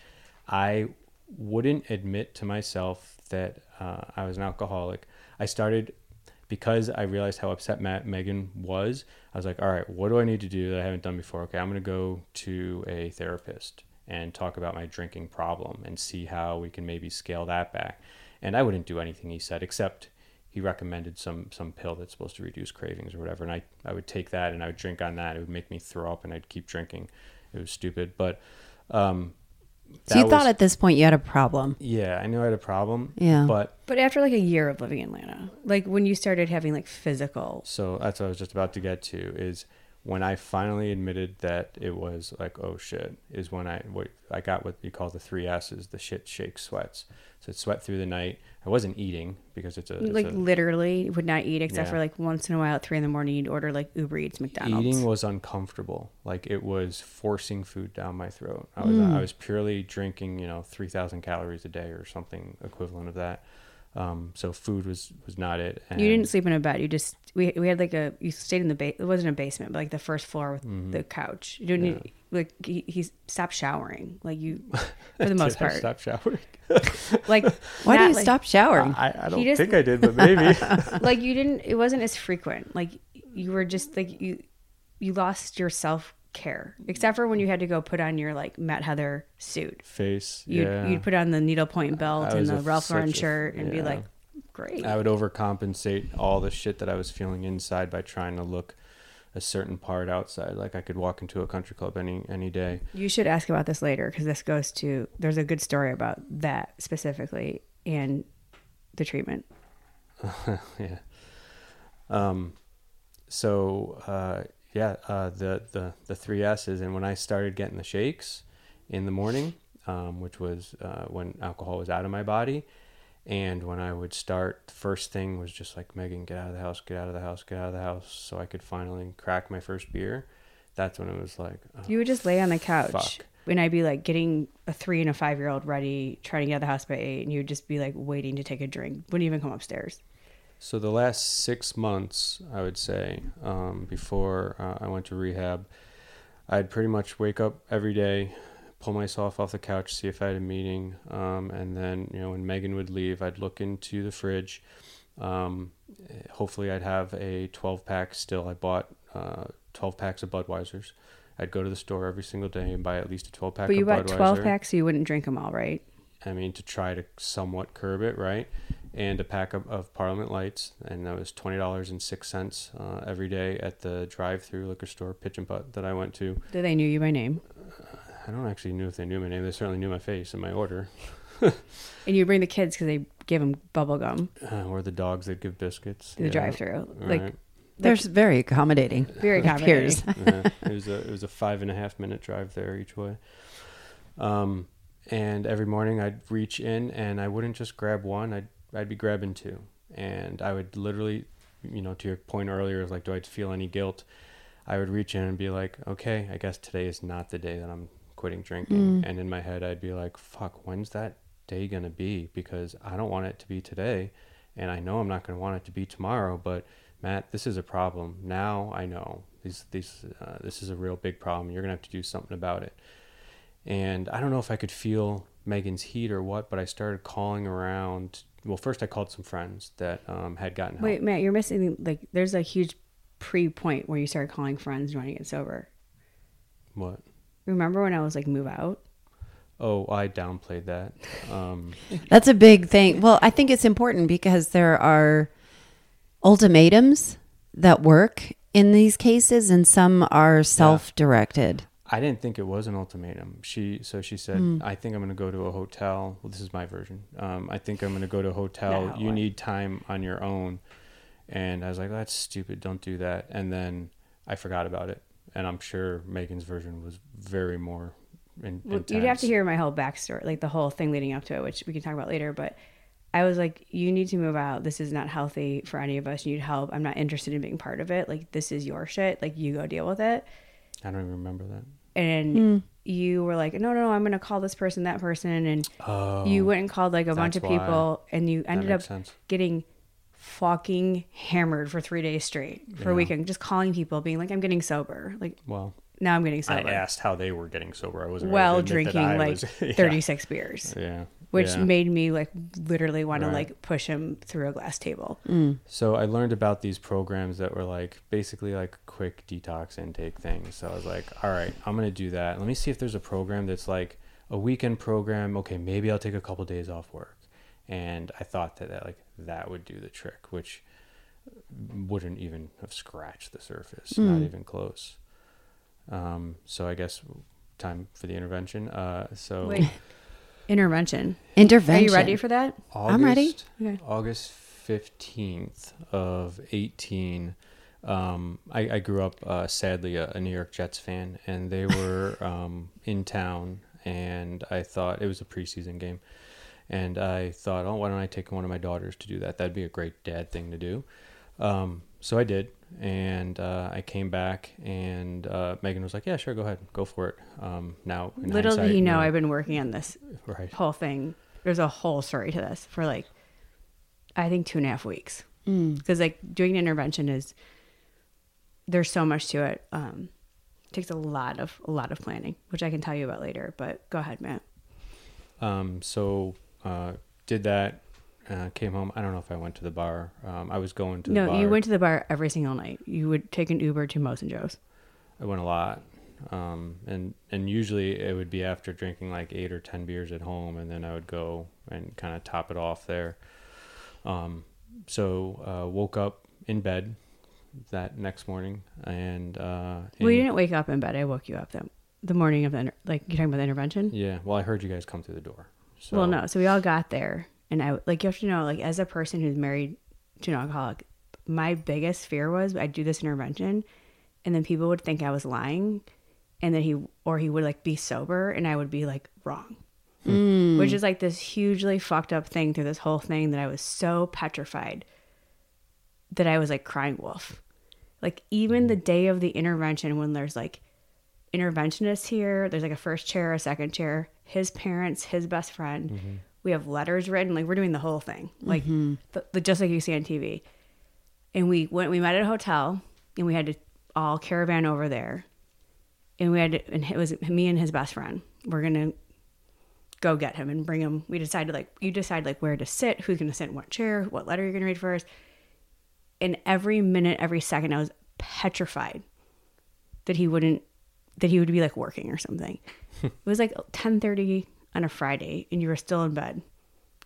I wouldn't admit to myself that uh, I was an alcoholic. I started because I realized how upset Matt Meghan was. I was like, all right, what do I need to do that I haven't done before? Okay, I'm going to go to a therapist and talk about my drinking problem and see how we can maybe scale that back. And I wouldn't do anything he said except he recommended some some pill that's supposed to reduce cravings or whatever and I I would take that and I would drink on that. It would make me throw up and I'd keep drinking. It was stupid, but um So you that thought at this point you had a problem. yeah, I knew I had a problem. Yeah. But But after like a year of living in Atlanta, like when you started having like physical, so that's what I was just about to get to is when I finally admitted that it was like, oh shit, is when I what I got what you call the three S's, the shit shake sweats. So it sweat through the night. I wasn't eating because it's a, it's like a literally would not eat except Yeah. for like once in a while at three in the morning you'd order like Uber Eats, McDonald's. eating was uncomfortable. Like it was forcing food down my throat. I was Hmm. I was purely drinking, you know, three thousand calories a day or something equivalent of that. Um, so food was was not it. And You didn't sleep in a bed. You just we we had like a you stayed in the base. It wasn't a basement, but like the first floor with Mm-hmm. the couch. You didn't need, like he, he stopped showering. Like you, for the most Did I part. stop showering. Like Why do you like- stop showering? I, I don't just- think I did, but maybe. Like you didn't. It wasn't as frequent. Like you were just like you you lost your self care, except for when you had to go put on your like Matt Heather suit. Face. You'd, yeah. you'd put on the needlepoint belt I and the Ralph Lauren shirt and be like, great. I would overcompensate all the shit that I was feeling inside by trying to look a certain part outside. Like I could walk into a country club any any day. You should ask about this later because this goes to there's a good story about that specifically and the treatment. yeah. Um. So uh, yeah, uh, the the the three S's, and when I started getting the shakes in the morning, um, which was uh, when alcohol was out of my body. And when I would start, the first thing was just like, Meghan, get out of the house, get out of the house, get out of the house, so I could finally crack my first beer. That's when it was like, oh, You would just lay on the couch Fuck. and I'd be like getting a three and a five year old ready, trying to get out of the house by eight, and you'd just be like waiting to take a drink. Wouldn't even come upstairs. So the last six months, I would say, um, before uh, I went to rehab, I'd pretty much wake up every day, pull myself off the couch, see if I had a meeting, um, and then you know when Meghan would leave, I'd look into the fridge. Um, hopefully, I'd have a 12 pack still. I bought uh, 12 packs of Budweisers. I'd go to the store every single day and buy at least a 12 pack. But you bought 12 packs so you wouldn't drink them all, right? I mean, to try to somewhat curb it, right? And a pack of, of Parliament Lights, and that was twenty dollars and six cents uh, every day at the drive-through liquor store, Pitch and Putt, that I went to. That they knew you by name. I don't actually know if they knew my name. They certainly knew my face and my order. And you bring the kids because they give them bubble gum Uh, or the dogs that give biscuits. the yeah, drive through. Like, right. They're very accommodating. very accommodating. uh, it was a it was a five and a half minute drive there each way. Um, and every morning I'd reach in and I wouldn't just grab one. I'd I'd be grabbing two, and I would literally, you know, to your point earlier, like, do I feel any guilt? I would reach in and be like, okay, I guess today is not the day that I'm quitting drinking. And in my head, I'd be like, fuck, when's that day gonna be? Because I don't want it to be today. and I know I'm not going to want it to be tomorrow, but Matt, this is a problem. Now I know these these uh, this is a real big problem. You're gonna have to do something about it. And I don't know if I could feel Meghan's heat or what, but I started calling around. Well, first I called some friends that um, had gotten help. Wait, Matt, you're missing like there's a huge pre point where you started calling friends and wanting to get sober. What? Remember when I was like move out? Oh, I downplayed that. Um, That's a big thing. Well, I think it's important because there are ultimatums that work in these cases, and some are self directed. I didn't think it was an ultimatum. She so she said, Hmm. "I think I'm going to go to a hotel." Well, this is my version. Um, I think I'm going to go to a hotel. No, you I- need time on your own. And I was like, "That's stupid. Don't do that." And then I forgot about it. And I'm sure Meghan's version was very more. In, Well, you'd have to hear my whole backstory, like the whole thing leading up to it, which we can talk about later. But I was like, you need to move out. This is not healthy for any of us. You need help. I'm not interested in being part of it. Like, this is your shit. Like, you go deal with it. I don't even remember that. And hmm. you were like, no, no, no, I'm going to call this person, that person. And Oh, you went and called like a bunch of people, and you ended up sense. getting fucking hammered for three days straight for a weekend, just calling people, being like, I'm getting sober. Like, well. now I'm getting sober. I asked how they were getting sober. I wasn't ready to While admit that drinking I like was- yeah. 36 beers. Yeah, which yeah. made me like literally want to like push him through a glass table. So I learned about these programs that were like basically like quick detox intake things. So I was like, all right, I'm gonna do that. Let me see if there's a program that's like a weekend program. Okay, maybe I'll take a couple days off work. And I thought that, that like that would do the trick, which wouldn't even have scratched the surface, not even close. Um, so I guess time for the intervention. Uh, so Wait, intervention. Intervention. Are you ready for that? August, I'm ready. Okay. August 15th of 18. Um, I, I grew up, uh, sadly, a, a New York Jets fan, and they were um, in town, and I thought it was a preseason game. And I thought, oh, why don't I take one of my daughters to do that? That'd be a great dad thing to do. Um, so I did, and uh, I came back, and uh, Meghan was like, "Yeah, sure, go ahead, go for it." Um, now, in Little did you know no- I've been working on this right. whole thing. There's a whole story to this for like, I think two and a half weeks. Mm. Because like doing an intervention is, there's so much to it. Um, it takes a lot of a lot of planning, which I can tell you about later. But go ahead, Matt. Um, so uh, did that. Uh, came home. I don't know if I went to the bar. Um, I was going to the No, you went to the bar every single night. You would take an Uber to Moe's and Joe's. I went a lot, um, and and usually it would be after drinking like eight or ten beers at home, and then I would go and kind of top it off there. Um, so uh, woke up in bed that next morning, and uh, Well, you didn't wake up in bed. I woke you up the, the morning of the inter- like you're talking about the intervention. yeah. Well, I heard you guys come through the door. So Well, no. So we all got there, and I like you have to know, like as a person who's married to an alcoholic, my biggest fear was I'd do this intervention, and then people would think I was lying, and then he or he would like be sober, and I would be like wrong, hmm. which is like this hugely fucked up thing through this whole thing that I was so petrified that I was like crying wolf. Like even the day of the intervention when there's like interventionists here. There's like a first chair, a second chair, his parents, his best friend. Mm-hmm. We have letters written. Like we're doing the whole thing, like mm-hmm. the, the, just like you see on TV. And we went. We met at a hotel, and we had to all caravan over there. And we had to, and it was me and his best friend. We're gonna go get him and bring him. We decided like you decide like where to sit, who's gonna sit in what chair, what letter you're gonna read first. And every minute, every second, I was petrified that he wouldn't that he would be like working or something. it was like 10:30 on a Friday and you were still in bed.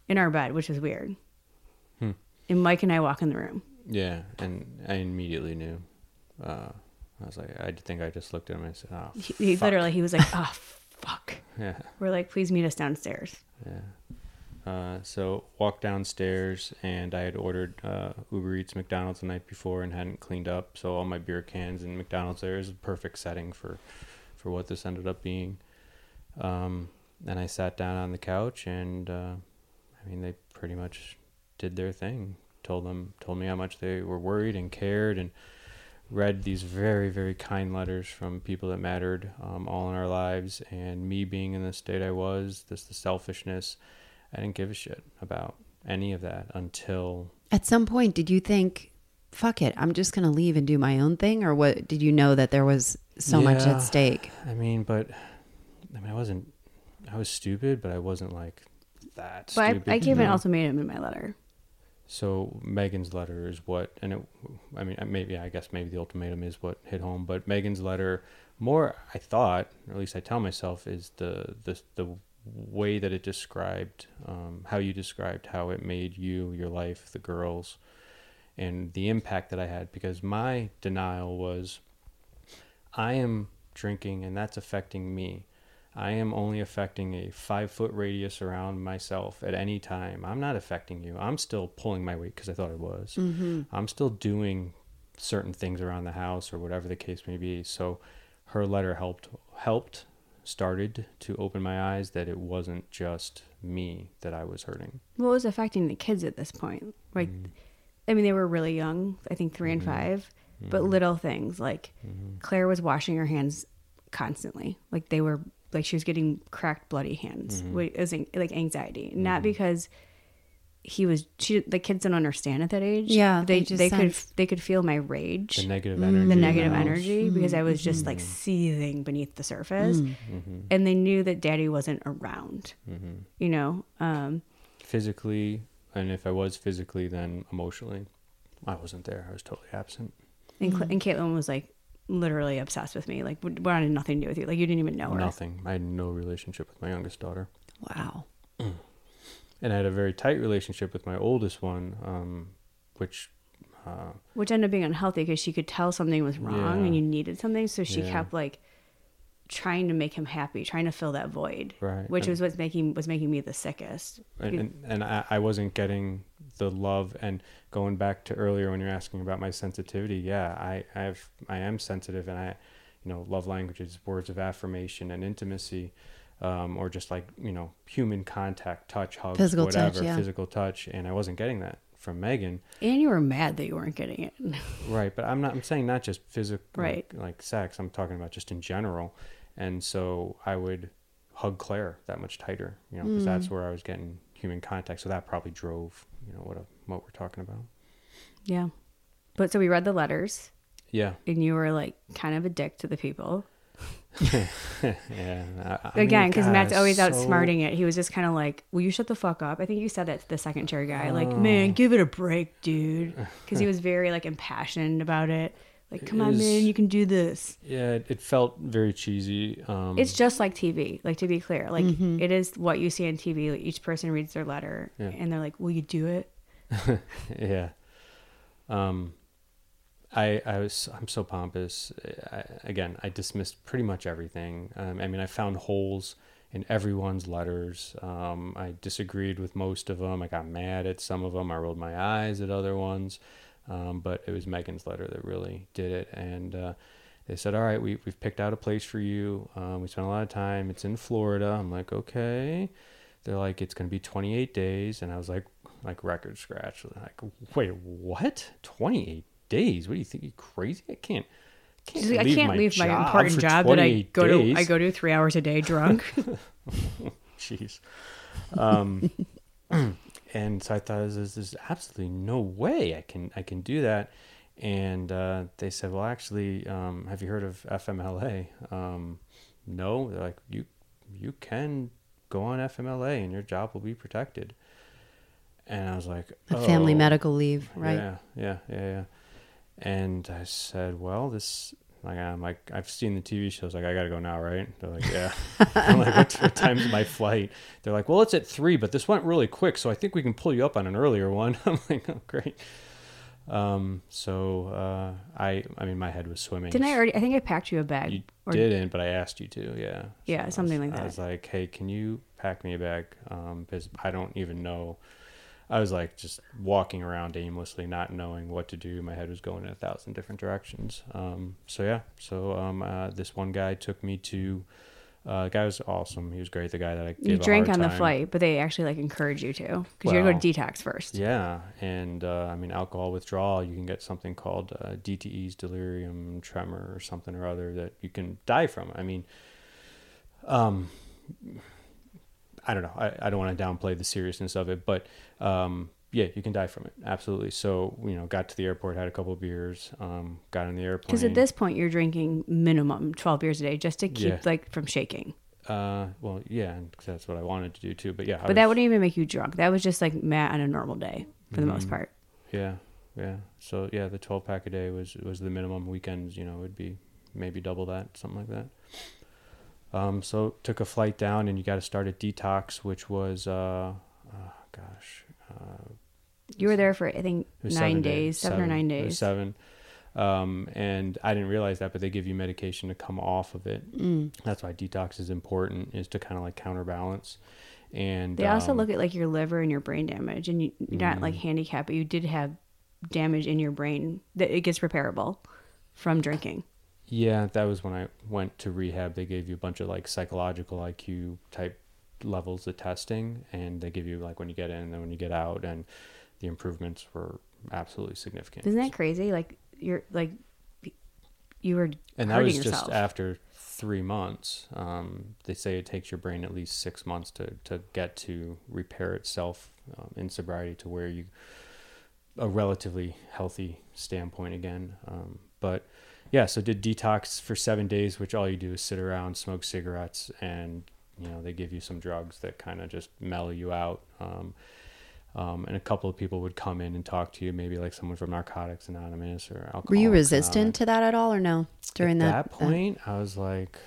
In our bed, which is weird. And Mike and I walk in the room. Yeah, and I immediately knew. Uh, I was like, I think I just looked at him and I said, "Oh, He, he fuck." literally he was like, "Oh fuck." Yeah, We're like, "Please meet us downstairs." yeah. Uh, so walked downstairs, and I had ordered uh, Uber Eats McDonald's the night before and hadn't cleaned up. So all my beer cans and McDonald's there is a perfect setting for, for what this ended up being. Um, and I sat down on the couch, and uh, I mean, they pretty much did their thing. Told them, told me how much they were worried and cared, and read these very, very kind letters from people that mattered um, all in our lives. And me being in the state I was, this the selfishness, I didn't give a shit about any of that until At some point, did you think, fuck it, I'm just going to leave and do my own thing? Or what did you know that there was so much at stake? I mean, but I mean, I wasn't. I was stupid, but I wasn't like that. But stupid, I, I gave you an ultimatum in my letter. So Meghan's letter is what, and it, I mean, maybe I guess maybe the ultimatum is what hit home, but Meghan's letter, more I thought, or at least I tell myself, is the the the way that it described um, how you described how it made you, your life, the girls, and the impact that I had. Because my denial was, I am drinking, and that's affecting me. I am only affecting a five foot radius around myself at any time. I'm not affecting you. I'm still pulling my weight because I thought I was. Mm-hmm. I'm still doing certain things around the house or whatever the case may be. So her letter helped helped started to open my eyes that it wasn't just me that I was hurting. What was affecting the kids at this point. Like, Mm-hmm. I mean, they were really young. I think 3 and five, but little things like Mm-hmm. Claire was washing her hands constantly. Like they were like she was getting cracked, bloody hands. Mm-hmm. It was like anxiety, not because he was. She the kids don't understand at that age. Yeah, they they just they could they could feel my rage. The negative Mm, energy. the in negative house. energy because I was just Mm-hmm. like seething beneath the surface, Mm-hmm. and they knew that Daddy wasn't around. You know, um, Physically, and if I was physically, then emotionally, I wasn't there. I was totally absent. and Cl- and Caitlin was like literally obsessed with me. Like, we wanted nothing to do with you. Like, you didn't even know her. Nothing. I had no relationship with my youngest daughter. Wow. and I had a very tight relationship with my oldest one, um, which uh, which ended up being unhealthy because she could tell something was wrong Yeah. and you needed something. So she Yeah. kept like trying to make him happy, trying to fill that void, Right. which And- was what's making was making me the sickest. and and, and I, I wasn't getting the love. And going back to earlier when you're asking about my sensitivity, yeah, I I have I am sensitive, and I, you know, love languages, words of affirmation, and intimacy. Um, or just like you know human contact touch hugs Physical touch, whatever yeah. physical touch and i wasn't getting that from meghan And you were mad that you weren't getting it. Right, but I'm not. I'm saying not just physical, Right. Like, like sex. I'm talking about just in general. And so I would hug Claire that much tighter, you know, because Mm. that's where I was getting human contact. So that probably drove, you know, what uh, what we're talking about. yeah. But so we read the letters Yeah, and you were like kind of a dick to the people. yeah. I- I Again, because Matt's always so- outsmarting it. He was just kind of like, "Will you shut the fuck up?" I think you said that to the second chair guy. Like, Oh. man, give it a break, dude. Because he was very like impassioned about it. Like, come on, is- man, you can do this. Yeah, it, it felt very cheesy. Um, It's just like TV. Like to be clear, like Mm-hmm. it is what you see on TV. Like, each person reads their letter, Yeah. and they're like, "Will you do it?" yeah. Um, I I was I'm so pompous. I, again, I dismissed pretty much everything. Um, I mean, I found holes in everyone's letters. Um, I disagreed with most of them. I got mad at some of them. I rolled my eyes at other ones. Um, but it was Meghan's letter that really did it, and uh, they said, "All right, we we've picked out a place for you. Um, we spent a lot of time. It's in Florida." I'm like, "Okay." They're like, "It's going to be 28 days," and I was like, like record scratch. Like, wait, what? 28 days? What do you think? You crazy? I can't. Can't She's like, I can't my leave my important job that I 28 go to. I go to three hours a day drunk. Jeez. Um, and so I thought, there's, there's absolutely no way I can I can do that. And uh, they said, well, actually, um, have you heard of FMLA? Um, no. They're like, you you can go on FMLA and your job will be protected. And I was like, A family "Oh." medical leave, right? Yeah, yeah, yeah, yeah. And I said, well, this, like, I'm like, I've seen the TV shows. Like, I got to go now, right? They're like, yeah. I'm like, what, what time's my flight? They're like, well, it's at three, but this went really quick. So I think we can pull you up on an earlier one. I'm like, oh, great. Um, so, uh, I, I mean, my head was swimming. Didn't I already? I think I packed you a bag. You or- didn't, but I asked you to, yeah. Yeah, So was- something like that. I was like, hey, can you pack me a bag? Um, because I don't even know. I was like just walking around aimlessly, not knowing what to do. My head was going in a thousand different directions. Um, so yeah, so um, uh, this one guy took me to. Uh, the guy was awesome. He was great. The guy that I gave You drank on the flight, but they actually like encourage you to because you gotta go to detox first. Yeah, and uh, I mean alcohol withdrawal. You can get something called uh, DTE's delirium tremor or something or other that you can die from. I mean, um, I don't know. I, I don't want to downplay the seriousness of it, but um, yeah, you can die from it. Absolutely. So you know, got to the airport, had a couple of beers, um, got on the airplane. Because at this point, you're drinking minimum 12 beers a day just to keep Yeah. like from shaking. uh, well, yeah, that's what I wanted to do too. But yeah, I But that wouldn't even make you drunk. That was just like Matt on a normal day for the Mm-hmm. most part. Yeah, yeah. So yeah, the twelve pack a day was was the minimum. Weekends, you know, would be maybe double that, something like that. Um, so took a flight down, and you got to start a detox, which was uh, uh gosh, uh, You were there for I think nine seven days, seven, or nine days. seven. Um, and I didn't realize that, but they give you medication to come off of it. Mm. That's why detox is important, is to kind of like counterbalance. And They also um, look at like your liver and your brain damage, and you, you're not Mm. like handicapped, but you did have damage in your brain that it gets repairable from drinking. Yeah, that was when I went to rehab. They gave you a bunch of like psychological IQ type levels of testing, and they give you like when you get in and then when you get out, and the improvements were absolutely significant. Isn't that crazy? Like you're like you were and that was yourself. just after three months. Um, they say it takes your brain at least six months to, to get to repair itself um, in sobriety to where you a relatively healthy standpoint again. Um, but yeah, so did detox for seven days, which all you do is sit around, smoke cigarettes, and you know they give you some drugs that kind of just mellow you out. Um, um, and a couple of people would come in and talk to you, maybe like someone from Narcotics Anonymous or Alcoholics Were you Anonymous resistant to that at all or no? During at that, that point, I was like,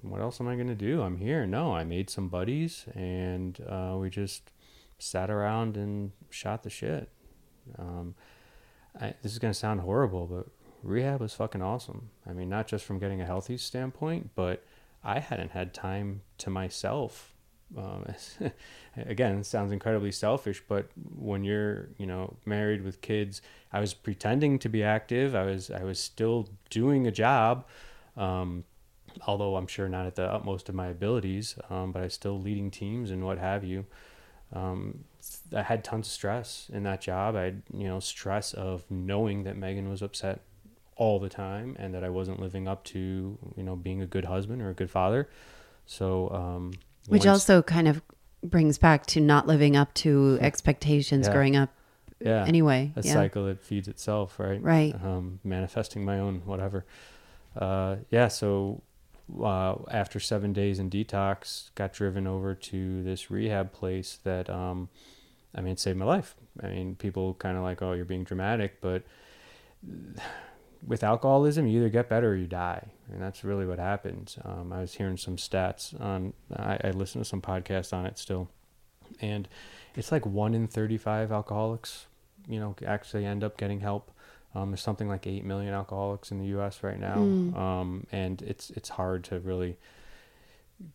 "What else am I gonna do? I'm here." No, I made some buddies, and uh, we just sat around and shot the shit. Um, I, this is gonna sound horrible, but rehab was fucking awesome. I mean, not just from getting a healthy standpoint, but I hadn't had time to myself. Um, again, sounds incredibly selfish, but when you're, you know, married with kids, I was pretending to be active. I was, I was still doing a job, um, although I'm sure not at the utmost of my abilities. Um, but I was still leading teams and what have you. Um, I had tons of stress in that job. I had, you know, stress of knowing that Meghan was upset all the time and that I wasn't living up to, you know, being a good husband or a good father. So, um, which once- also kind of brings back to not living up to expectations Yeah. growing up yeah, anyway. a yeah. cycle that feeds itself, right? Right. Um, manifesting my own whatever. Uh, yeah. So uh, after seven days in detox, got driven over to this rehab place that, um, I mean, saved my life. I mean, people kind of like, oh, you're being dramatic, but with alcoholism, you either get better or you die, and that's really what happens. Um, I was hearing some stats on. I, I listened to some podcasts on it still, and it's like one in thirty-five alcoholics, you know, actually end up getting help. Um, there's something like eight million alcoholics in the U.S. right now, um, and it's it's hard to really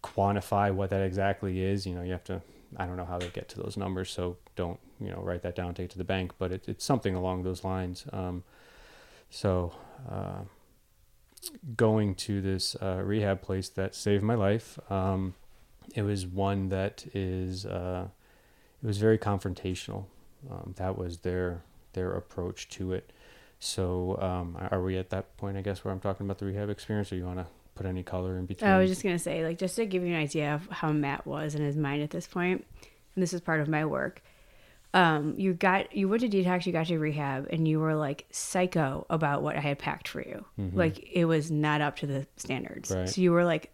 quantify what that exactly is. You know, you have to. I don't know how they get to those numbers, so don't you know write that down, take it to the bank. But it, it's something along those lines. Um, so, uh, going to this uh, rehab place that saved my life, um, it was one that is uh, it was very confrontational. Um, that was their their approach to it. So, um, are we at that point? I guess where I'm talking about the rehab experience, or you want to put any color in between? I was just gonna say, like, just to give you an idea of how Matt was in his mind at this point, and this is part of my work. Um, you got you went to detox, you got to rehab, and you were like psycho about what I had packed for you. Like it was not up to the standards. Mm-hmm. Right. So you were like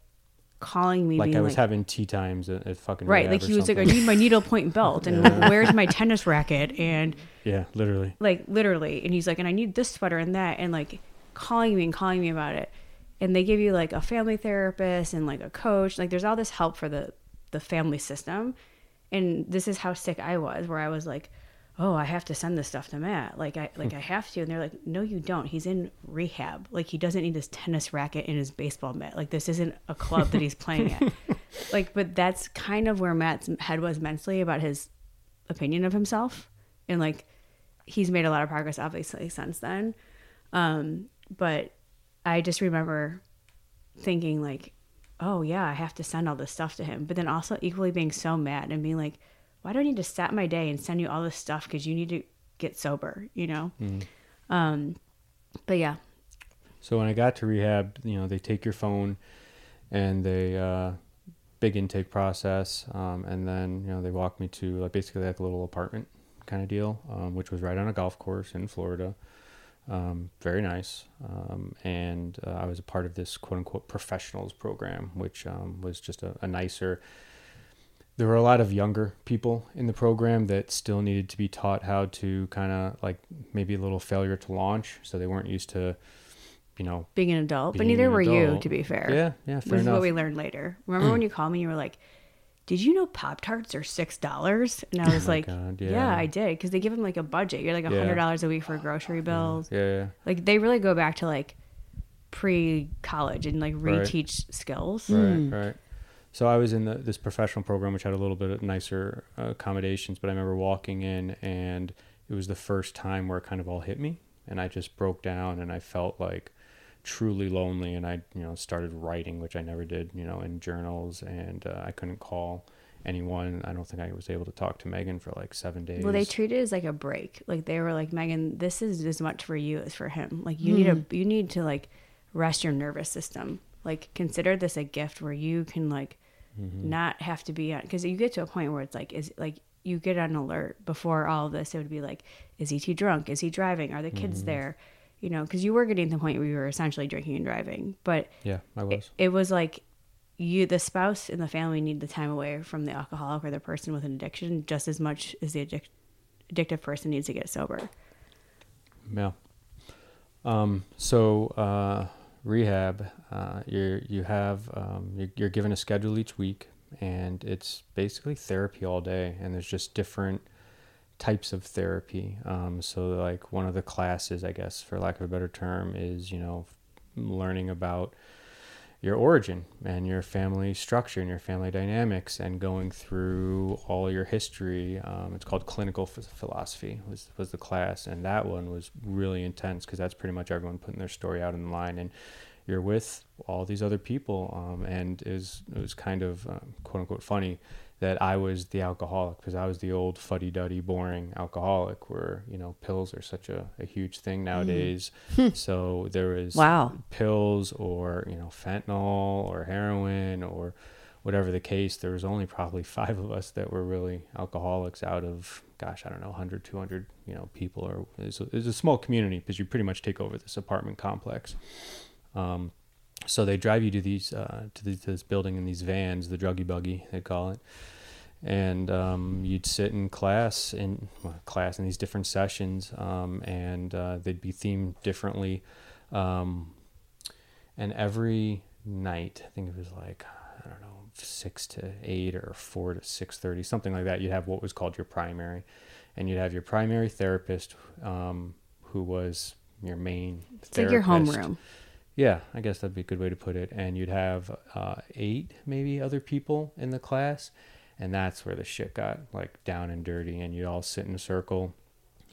calling me, like I was like, having tea times at, at fucking right, like he was like, I need my needlepoint belt, and where's my tennis racket, and yeah, literally. like literally and he's like and i need this sweater and that and like calling me and calling me about it and they give you like a family therapist and like a coach like there's all this help for the the family system and this is how sick i was where i was like oh i have to send this stuff to matt. Like i like i have to. And they're like no you don't. He's in rehab. Like he doesn't need his tennis racket and his baseball mitt. Like this isn't a club that he's playing at. Like but that's kind of where matt's head was mentally about his opinion of himself. And like he's made a lot of progress obviously since then. Um but i just remember thinking like oh yeah i have to send all this stuff to him. But then also equally being so mad and being like why do i need to set my day and send you all this stuff because you need to get sober you know? Um but yeah. So when I got to rehab, you know, they take your phone and they uh, big intake process, um, and then you know they walk me to like basically like a little apartment kind of deal, um, which was right on a golf course in Florida. Um, very nice. Um, and uh, I was a part of this quote unquote professionals program, which um, was just a, a nicer. There were a lot of younger people in the program that still needed to be taught how to kind of like maybe a little failure to launch. So they weren't used to, you know, Being an adult, but neither were you, to be fair. yeah, yeah, fair this is what we learned later. Remember when you called me you were like, "Did you know Pop Tarts are six dollars?" And I was like, Oh God, "Yeah, yeah. I did," because they give them like a budget. You're like a hundred dollars a week for grocery bills. yeah, yeah. Like they really go back to like pre-college and like Right. reteach skills. Right, right. So I was in the, this professional program, which had a little bit of nicer uh, accommodations. But I remember walking in, and it was the first time where it kind of all hit me, and I just broke down, and I felt like truly lonely. And I, you know, started writing, which I never did, you know, in journals, and uh, I couldn't call anyone. I don't think I was able to talk to Meghan for like seven days. Well, they treated it as like a break. Like they were like, Meghan, this is as much for you as for him. Like you need a hmm. you need to like rest your nervous system. Like consider this a gift where you can like mm-hmm. not have to be on because you get to a point where it's like is like you get on alert before all of this. It would be like, is he too drunk? Is he driving? Are the kids mm-hmm. there? You know, because you were getting to the point where you were essentially drinking and driving, but yeah, I was. it was like you the spouse and the family need the time away from the alcoholic or the person with an addiction just as much as the addic- addictive person needs to get sober Yeah. Um, so uh, rehab, uh, you you have um, you're, you're given a schedule each week, and it's basically therapy all day, and there's just different types of therapy. Um, so like one of the classes, I guess, for lack of a better term, is you know learning about your origin and your family structure and your family dynamics and going through all your history. Um, it's called clinical ph- philosophy was, was the class. And that one was really intense because that's pretty much everyone putting their story out in the line. And you're with all these other people. Um, and it was, it was kind of um, quote unquote funny that I was the alcoholic because I was the old fuddy duddy boring alcoholic where, you know, pills are such a, a huge thing nowadays. so there was Wow. pills or you know fentanyl or heroin or whatever the case there was only probably five of us that were really alcoholics out of gosh i don't know 100 200 you know people or it's a, it's a small community because you pretty much take over this apartment complex um, so they drive you to these uh, to, these, to this building in these vans the druggy buggy they call it and um, you'd sit in class in well, class in these different sessions um, and uh, they'd be themed differently. Um, and every night i think it was like i don't know six to eight or four to six thirty something like that you'd have what was called your primary. And you'd have your primary therapist um, who was your main it's like your homeroom Yeah, I guess that'd be a good way to put it. And you'd have uh, eight, maybe other people in the class, and that's where the shit got like down and dirty. And you'd all sit in a circle,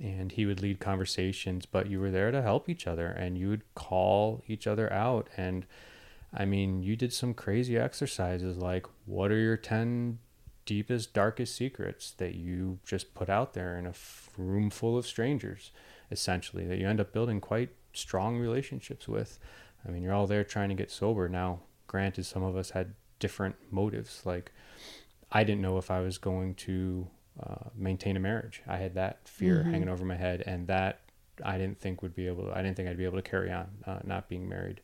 and he would lead conversations, but you were there to help each other, and you would call each other out. And I mean, you did some crazy exercises like, what are your ten deepest, darkest secrets that you just put out there in a f- room full of strangers, essentially, that you end up building quite strong relationships with. I mean, you're all there trying to get sober. Now, granted, some of us had different motives. Like, I didn't know if I was going to uh, maintain a marriage. I had that fear hanging over my head, and that I didn't think would be able. I didn't think I'd be able to carry on uh, not being married.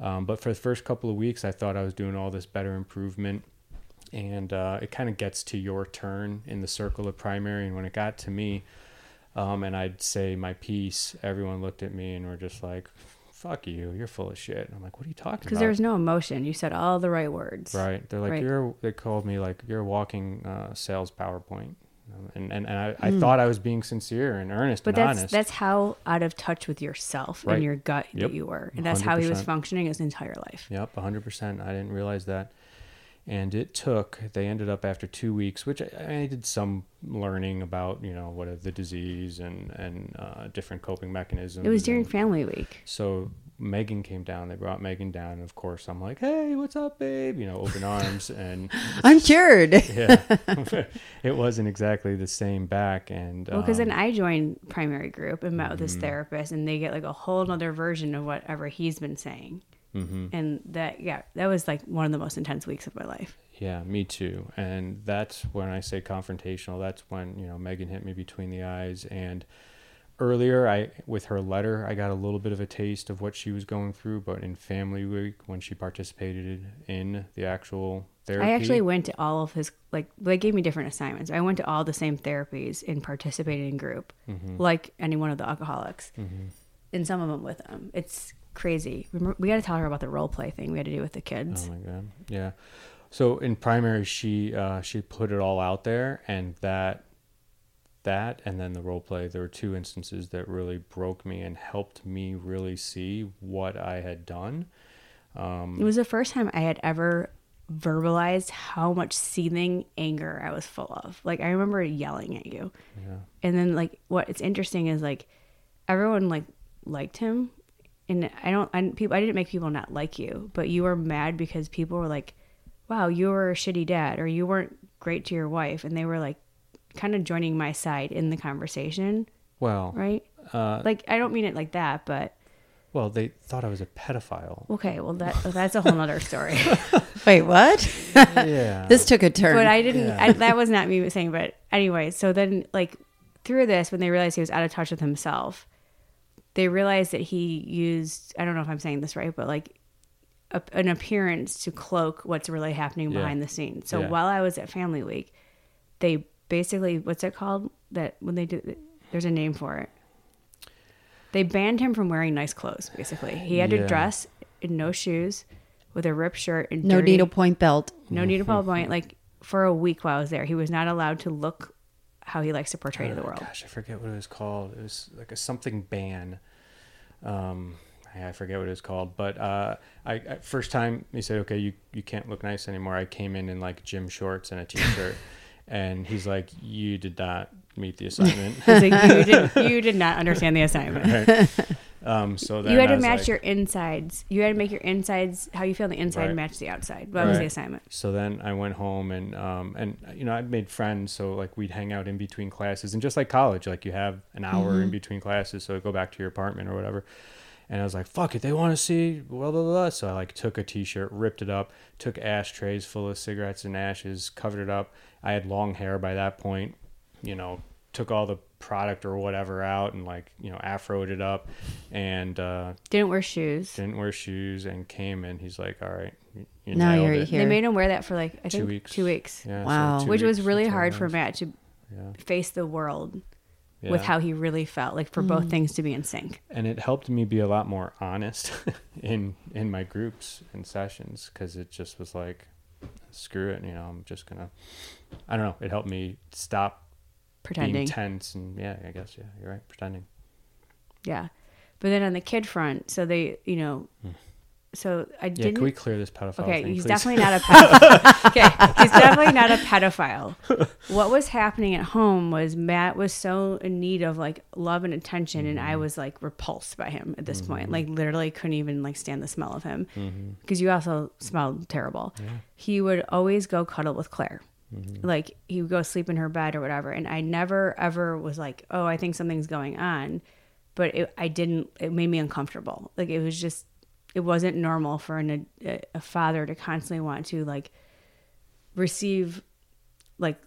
Um, but for the first couple of weeks, I thought I was doing all this better improvement, and uh, it kind of gets to your turn in the circle of primary. And when it got to me, um, and I'd say my piece, everyone looked at me and were just like, "Fuck you, you're full of shit." And I'm like, "What are you talking because about?" there was no emotion you said all the right words Right. They're like, Right. you're, they called me like, you're walking uh, sales PowerPoint. Um, And, and, and I, I thought I was being sincere and earnest but and that's honest. that's how out of touch with yourself Right. and your gut Yep. that you were and that's how he was functioning his entire life Yep, 100%. I didn't realize that. And it took, they ended up after two weeks, which I, I did some learning about, you know, what the disease and, and uh, different coping mechanisms. it was during and- family week So Meghan came down. They brought Meghan down. And of course, I'm like, hey, what's up, babe? You know, open arms. And I'm cured. yeah, it wasn't exactly the same back. And Well, because um, then I joined primary group and met with Mm-hmm. this therapist, and they get like a whole other version of whatever he's been saying. Mm-hmm. And that, yeah, that was like one of the most intense weeks of my life. Yeah, me too. And that's when I say confrontational. That's when you know Meghan hit me between the eyes. And earlier, I with her letter, I got a little bit of a taste of what she was going through. But in Family Week, when she participated in the actual therapy, I actually went to all of his, like, they gave me different assignments. I went to all the same therapies and participated in group, Mm-hmm. like any one of the alcoholics, and some of them with them. It's crazy. Remember, we got to tell her about the role play thing we had to do with the kids. Oh my god. Yeah. So in primary she uh she put it all out there and that that and then the role play there were two instances that really broke me and helped me really see what I had done. Um It was the first time I had ever verbalized how much seething anger I was full of. Like I remember yelling at you. Yeah. And then like what it's interesting is like everyone like liked him and I don't I people I didn't make people not like you, but you were mad because people were like, "Wow, you were a shitty dad or you weren't great to your wife." And they were like kind of joining my side in the conversation, Well, right? uh Like I don't mean it like that, but well they thought I was a pedophile. okay, well that that's a whole nother story. Wait, what? yeah. this took a turn. but I didn't. Yeah. I, that was not me saying. But anyway, so then like through this, when they realized he was out of touch with himself, they realized that he used. I don't know if I'm saying this right, but like a, an appearance to cloak what's really happening Yeah. behind the scenes. So Yeah. while I was at Family Week, they basically what's it called that when they do. There's a name for it. They banned him from wearing nice clothes. Basically, he had Yeah. to dress in no shoes, with a ripped shirt and no dirty, needlepoint belt. no needlepoint, to point. Like for a week while I was there, he was not allowed to look how he likes to portray to the Oh, world. Gosh, I forget what it was called. It was like a something ban. Um, I forget what it was called. But uh, I, I first time he said, "Okay, you you can't look nice anymore." I came in in like gym shorts and a t-shirt, and he's like, "You did not meet the assignment." He's like, you, did, you did not understand the assignment. Right? Um, so then You had to match like- your insides. You had to make your insides how you feel on the inside Right. match the outside. That was the assignment. So then I went home and um and you know I'd made friends so like we'd hang out in between classes and just like college like you have an hour in between classes so go back to your apartment or whatever and I was like fuck it they want to see blah blah blah so I like took a t-shirt ripped it up took ashtrays full of cigarettes and ashes covered it up I had long hair by that point you know took all the product or whatever out and like you know afroed it up and uh Didn't wear shoes. didn't wear shoes and came in he's like all right you, you Now nailed you're it. here. They made him wear that for like I Two think weeks. two weeks, Yeah, so Wow. two which was really hard for. Matt to Yeah. face the world Yeah. with how he really felt. Like for both things to be in sync. and it helped me be a lot more honest in in my groups and sessions because it just was like screw it you know i'm just gonna i don't know it helped me stop Pretending. being tense and yeah i guess yeah you're right pretending Yeah. But then on the kid front, so they, you know, so I yeah didn't. can we clear this pedophile okay, thing he's please? definitely not a pedophile. okay, he's definitely not a pedophile. What was happening at home was Matt was so in need of like love and attention, and Mm-hmm. I was like repulsed by him at this point. Like literally couldn't even like stand the smell of him Mm-hmm. because you also smelled terrible. He would always go cuddle with Claire. Mm-hmm. Like he would go sleep in her bed or whatever, and I never ever was like, "Oh, I think something's going on," but it, I didn't. It made me uncomfortable. Like it was just, it wasn't normal for an, a, a father to constantly want to like receive like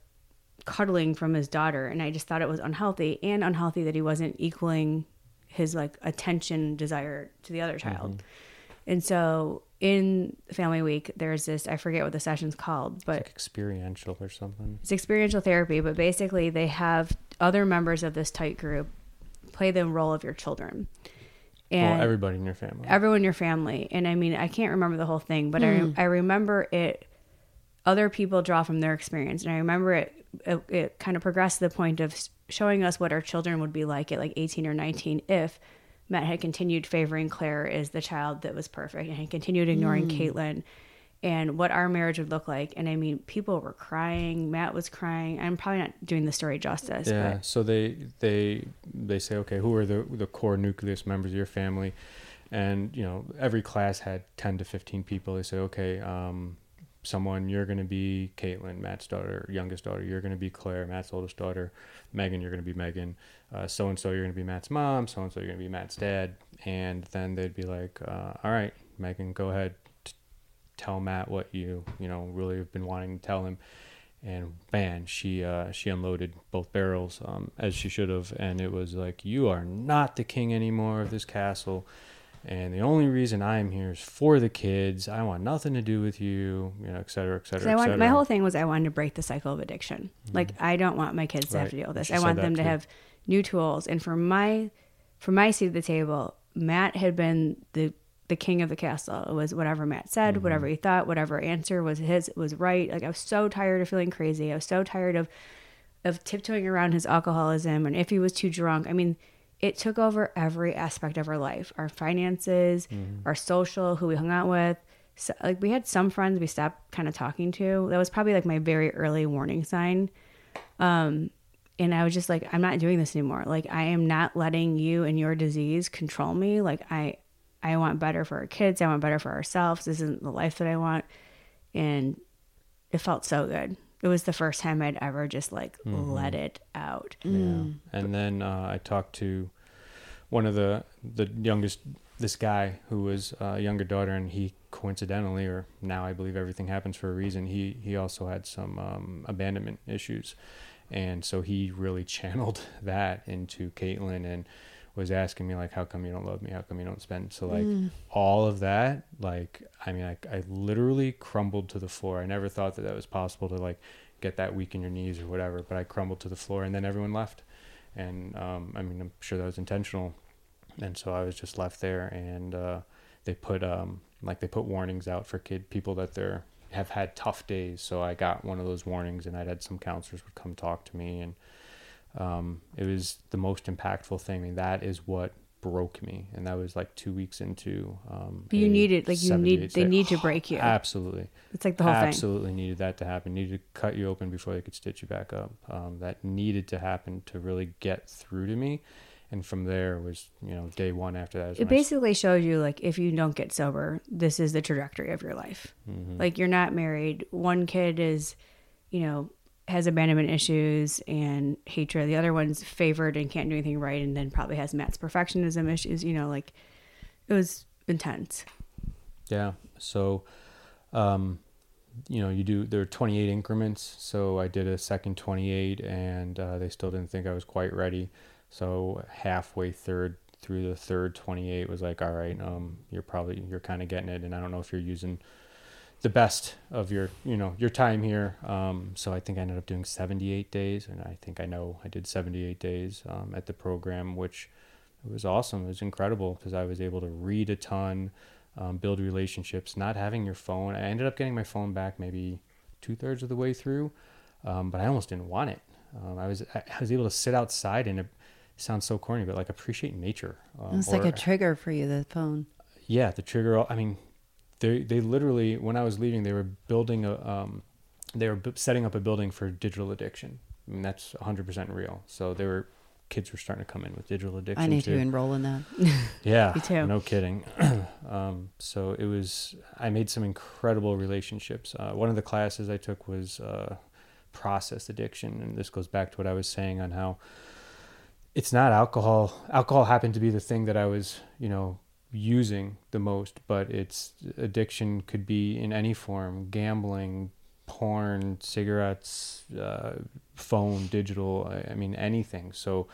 cuddling from his daughter, and I just thought it was unhealthy and unhealthy that he wasn't equaling his like attention desire to the other child. And so in Family Week, there's this, I forget what the session's called, but like experiential or something it's experiential therapy. But basically, they have other members of this tight group play the role of your children. And well everybody in your family everyone in your family. And I mean, I can't remember the whole thing, but I, hmm. I remember it. Other people draw from their experience, and I remember it. It, it kind of progressed to the point of showing us what our children would be like at like 18 or 19 if Matt had continued favoring Claire as the child that was perfect, and he continued ignoring Caitlin, and what our marriage would look like. And I mean, people were crying. Matt was crying. I'm probably not doing the story justice, yeah but so they they they say okay who are the the core nucleus members of your family and you know every class had 10 to 15 people they say okay um someone you're going to be caitlin matt's daughter youngest daughter you're going to be claire matt's oldest daughter meghan you're going to be meghan so and so you're going to be matt's mom so and so you're going to be matt's dad and then they'd be like uh, all right Meghan, go ahead, t- tell Matt what you you know really have been wanting to tell him." And man, she uh, she unloaded both barrels um, as she should have, and it was like, "You are not the king anymore of this castle." And the only reason I'm here is for the kids. I want nothing to do with you, you know, et cetera, et cetera, et want, cetera. my whole thing was I wanted to break the cycle of addiction. Like I don't want my kids to have to deal with this. She I want them to have new tools. And for my for my seat at the table, Matt had been the the king of the castle. It was whatever Matt said, Mm-hmm. whatever he thought, whatever answer was his was right. Like I was so tired of feeling crazy. I was so tired of of tiptoeing around his alcoholism and if he was too drunk. I mean, it took over every aspect of our life, our finances, our social, who we hung out with. So, like we had some friends we stopped kind of talking to. That was probably like my very early warning sign. Um, and I was just like, I'm not doing this anymore. Like I am not letting you and your disease control me. Like I, I want better for our kids. I want better for ourselves. This isn't the life that I want. And it felt so good. It was the first time I'd ever just like let it out. Yeah. And then uh, I talked to one of the the youngest this guy who was uh, a younger daughter, and he coincidentally, or now I believe everything happens for a reason. He he also had some um, abandonment issues, and so he really channeled that into Caitlin and was asking me like, "How come you don't love me? How come you don't spend?" So like all of that, like I mean, I I literally crumbled to the floor. I never thought that that was possible to like get that weak in your knees or whatever, but I crumbled to the floor, and then everyone left and um, I mean I'm sure that was intentional, and so I was just left there, and uh, they put um, like they put warnings out for kid people that they're have had tough days. So I got one of those warnings, and I'd had some counselors would come talk to me, and um, it was the most impactful thing. I mean, that is what broke me, and that was like two weeks into. Um, But you need it, like, you need- they day- need to break you. Absolutely It's like the whole thing. absolutely needed that to happen. Needed to cut you open before they could stitch you back up. Um, that needed to happen to really get through to me. And from there was, you know, day one after that. It when I basically shows you like if you don't get sober, this is the trajectory of your life. Mm-hmm. Like you're not married. One kid is, you know, has abandonment issues and hatred. The other one's favored and can't do anything right, and then probably has Matt's perfectionism issues. You know, like it was intense. Yeah. So, um, you know, you do there are 28 increments. So I did a second 28, and uh, they still didn't think I was quite ready. So halfway third through the third 28 was like, all right, um, you're probably you're kind of getting it, and I don't know if you're using the best of your you know your time here. Um, so I think I ended up doing 78 days, and I think I know I did 78 days um, at the program, which it was awesome. It was incredible because I was able to read a ton, um, build relationships, not having your phone. I ended up getting my phone back maybe two thirds of the way through, um, but I almost didn't want it. Um, I was I was able to sit outside and it sounds so corny, but like appreciate nature. Um, It's like or- a trigger for you, the phone. yeah, the trigger. I mean, they they literally when I was leaving, they were building a um, they were setting up a building for digital addiction. I mean, that's 100 percent real. So they were kids were starting to come in with digital addiction. I need too. to enroll in that. Yeah, Me too. No kidding. um, so it was. I made some incredible relationships. Uh, one of the classes I took was uh, process addiction, and this goes back to what I was saying on how it's not alcohol. Alcohol happened to be the thing that I was, you know, using the most, but it's addiction could be in any form: gambling, porn, cigarettes, uh, phone, digital. I, I mean, anything. So.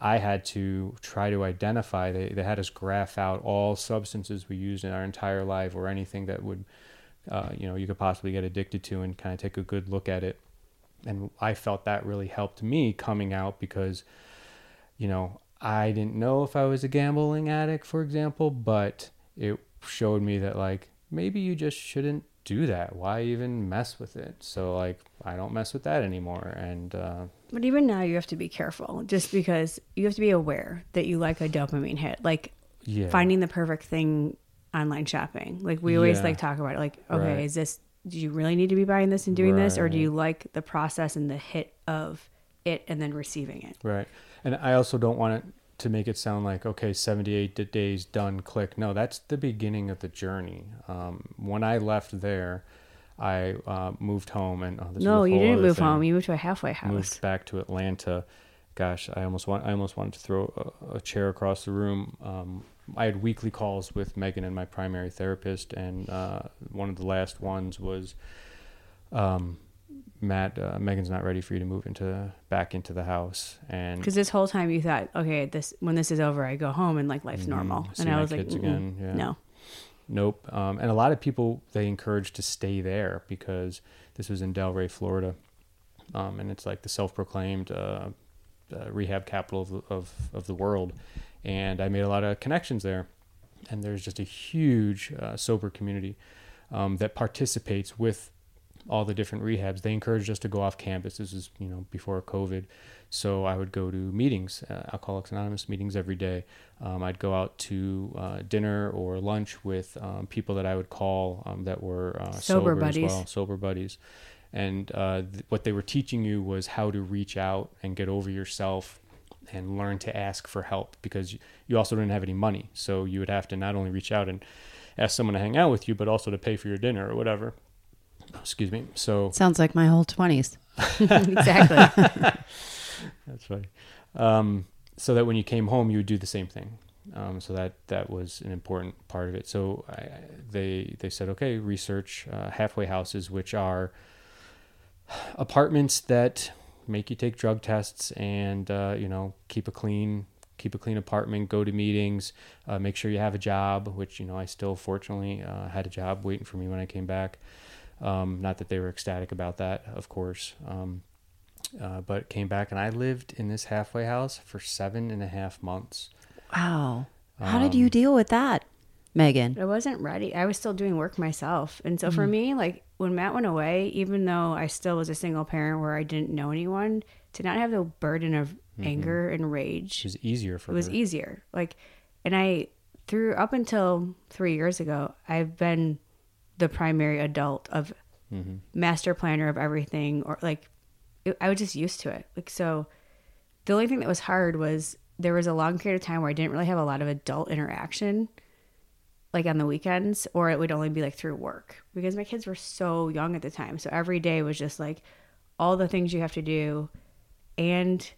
I had to try to identify. They, they had us graph out all substances we used in our entire life, or anything that would, uh, you know, you could possibly get addicted to, and kind of take a good look at it. And I felt that really helped me coming out because, you know, I didn't know if I was a gambling addict, for example, but it showed me that like maybe you just shouldn't do that. Why even mess with it? So like I don't mess with that anymore, and uh, But even now, you have to be careful, just because you have to be aware that you like a dopamine hit, like yeah, finding the perfect thing online shopping. Like we always Yeah. like talk about it. Like, okay, Right. is this? Do you really need to be buying this and doing this, or do you like the process and the hit of it and then receiving it? Right. And I also don't want it to make it sound like, okay, 78 days done, click. No, that's the beginning of the journey. Um, when I left there, I uh, moved home and oh, this No, you didn't move thing. home. You moved to a halfway house. moved back to Atlanta. Gosh, I almost want I almost wanted to throw a, a chair across the room. Um, I had weekly calls with Meghan and my primary therapist, and uh, one of the last ones was, um, Matt, uh, Meghan's not ready for you to move into back into the house, and Because this whole time you thought, okay, this when this is over, I go home and like life's normal. Mm-hmm. see And I was like, again, yeah. no. Nope. Um, and a lot of people they encourage to stay there because this was in Delray, Florida, um, and it's like the self-proclaimed uh, uh, rehab capital of, the- of of the world. And I made a lot of connections there, and there's just a huge uh, sober community um, that participates with all the different rehabs. They encouraged us to go off campus. This is you know before COVID, so I would go to meetings, uh, Alcoholics Anonymous meetings every day. Um, I'd go out to uh, dinner or lunch with um, people that I would call um, that were uh, Sober sober, buddies. as well, sober buddies. And uh, th- what they were teaching you was how to reach out and get over yourself and learn to ask for help because you- you also didn't have any money. So you would have to not only reach out and ask someone to hang out with you, but also to pay for your dinner or whatever. Excuse me. So Sounds like my whole 20s. exactly. That's funny. Um, so that when you came home, you would do the same thing. Um, so that that was an important part of it. So I, they they said, okay, research uh, halfway houses, which are apartments that make you take drug tests and uh, you know keep a clean keep a clean apartment, go to meetings, uh, make sure you have a job. Which you know I still fortunately uh, had a job waiting for me when I came back. Um, not that they were ecstatic about that, of course. Um, uh, but came back and I lived in this halfway house for seven and a half months. Wow. How did you deal with that, Meghan? I wasn't ready. I was still doing work myself. And so for Mm-hmm. me, like when Matt went away, even though I still was a single parent where I didn't know anyone, to not have the burden of anger and rage It was easier for me. it was her. easier. Like, and I through up until three years ago, I've been the primary adult of Mm-hmm. master planner of everything, or like it, I was just used to it. Like, so the only thing that was hard was there was a long period of time where I didn't really have a lot of adult interaction, like on the weekends, or it would only be like through work because my kids were so young at the time. So every day was just like all the things you have to do and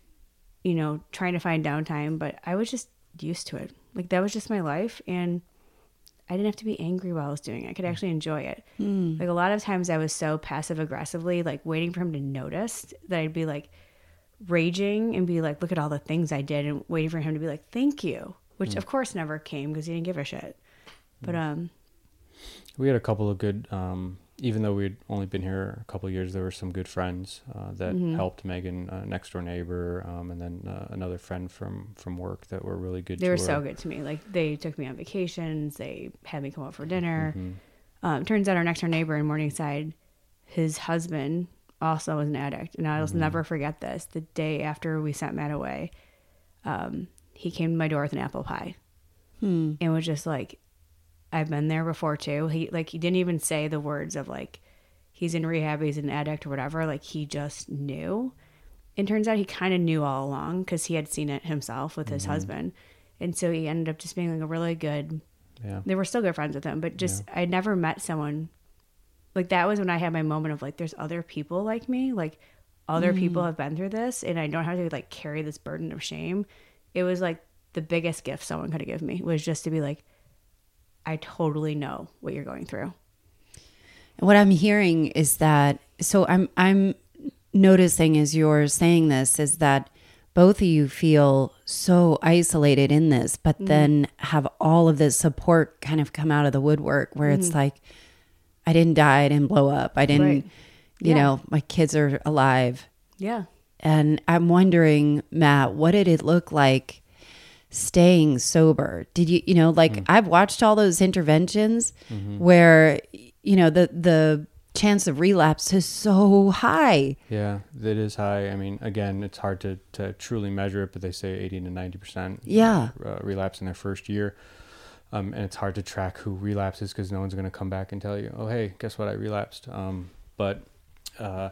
you know, trying to find downtime, but I was just used to it. Like that was just my life and I didn't have to be angry while I was doing it. I could actually enjoy it. Like a lot of times I was so passive aggressively, like waiting for him to notice that I'd be like raging and be like, look at all the things I did and waiting for him to be like, thank you, which of course never came because he didn't give a shit. But um, We had a couple of good, um, even though we'd only been here a couple of years, there were some good friends uh, that Mm-hmm. helped Meghan, uh, next door neighbor, um, and then uh, another friend from from work that were really good. they to were her. so good to me. Like they took me on vacations. They had me come out for dinner. Mm-hmm. Um, turns out our next door neighbor in Morningside, his husband also was an addict, and I'll Mm-hmm. never forget this. The day after we sent Matt away, um, he came to my door with an apple pie, and was just like, "I've been there before too." He like he didn't even say the words of like, "He's in rehab, he's an addict" or whatever. Like he just knew. And turns out he kind of knew all along because he had seen it himself with his mm-hmm. husband, and so he ended up just being like a really good Yeah. they were still good friends with him, but just I never met someone like that was when I had my moment of like there's other people like me, like other people mm. have been through this and I don't have to like carry this burden of shame. It was like the biggest gift someone could have given me was just to be like I totally know what you're going through. What I'm hearing is that so I'm I'm noticing as you're saying this is that both of you feel so isolated in this, but mm-hmm. then have all of this support kind of come out of the woodwork where it's mm-hmm. like, I didn't die, I didn't blow up, I didn't, Right. you Yeah. know, my kids are alive. Yeah. And I'm wondering, Matt, what did it look like staying sober? Did you, you know, like I've watched all those interventions where, you know, the the chance of relapse is so high. Yeah, it is high. I mean, again, it's hard to, to truly measure it, but they say 80 to 90 percent Yeah. uh, relapse in their first year. Um, and it's hard to track who relapses because no one's going to come back and tell you, "Oh, hey, guess what? I relapsed." Um, but uh,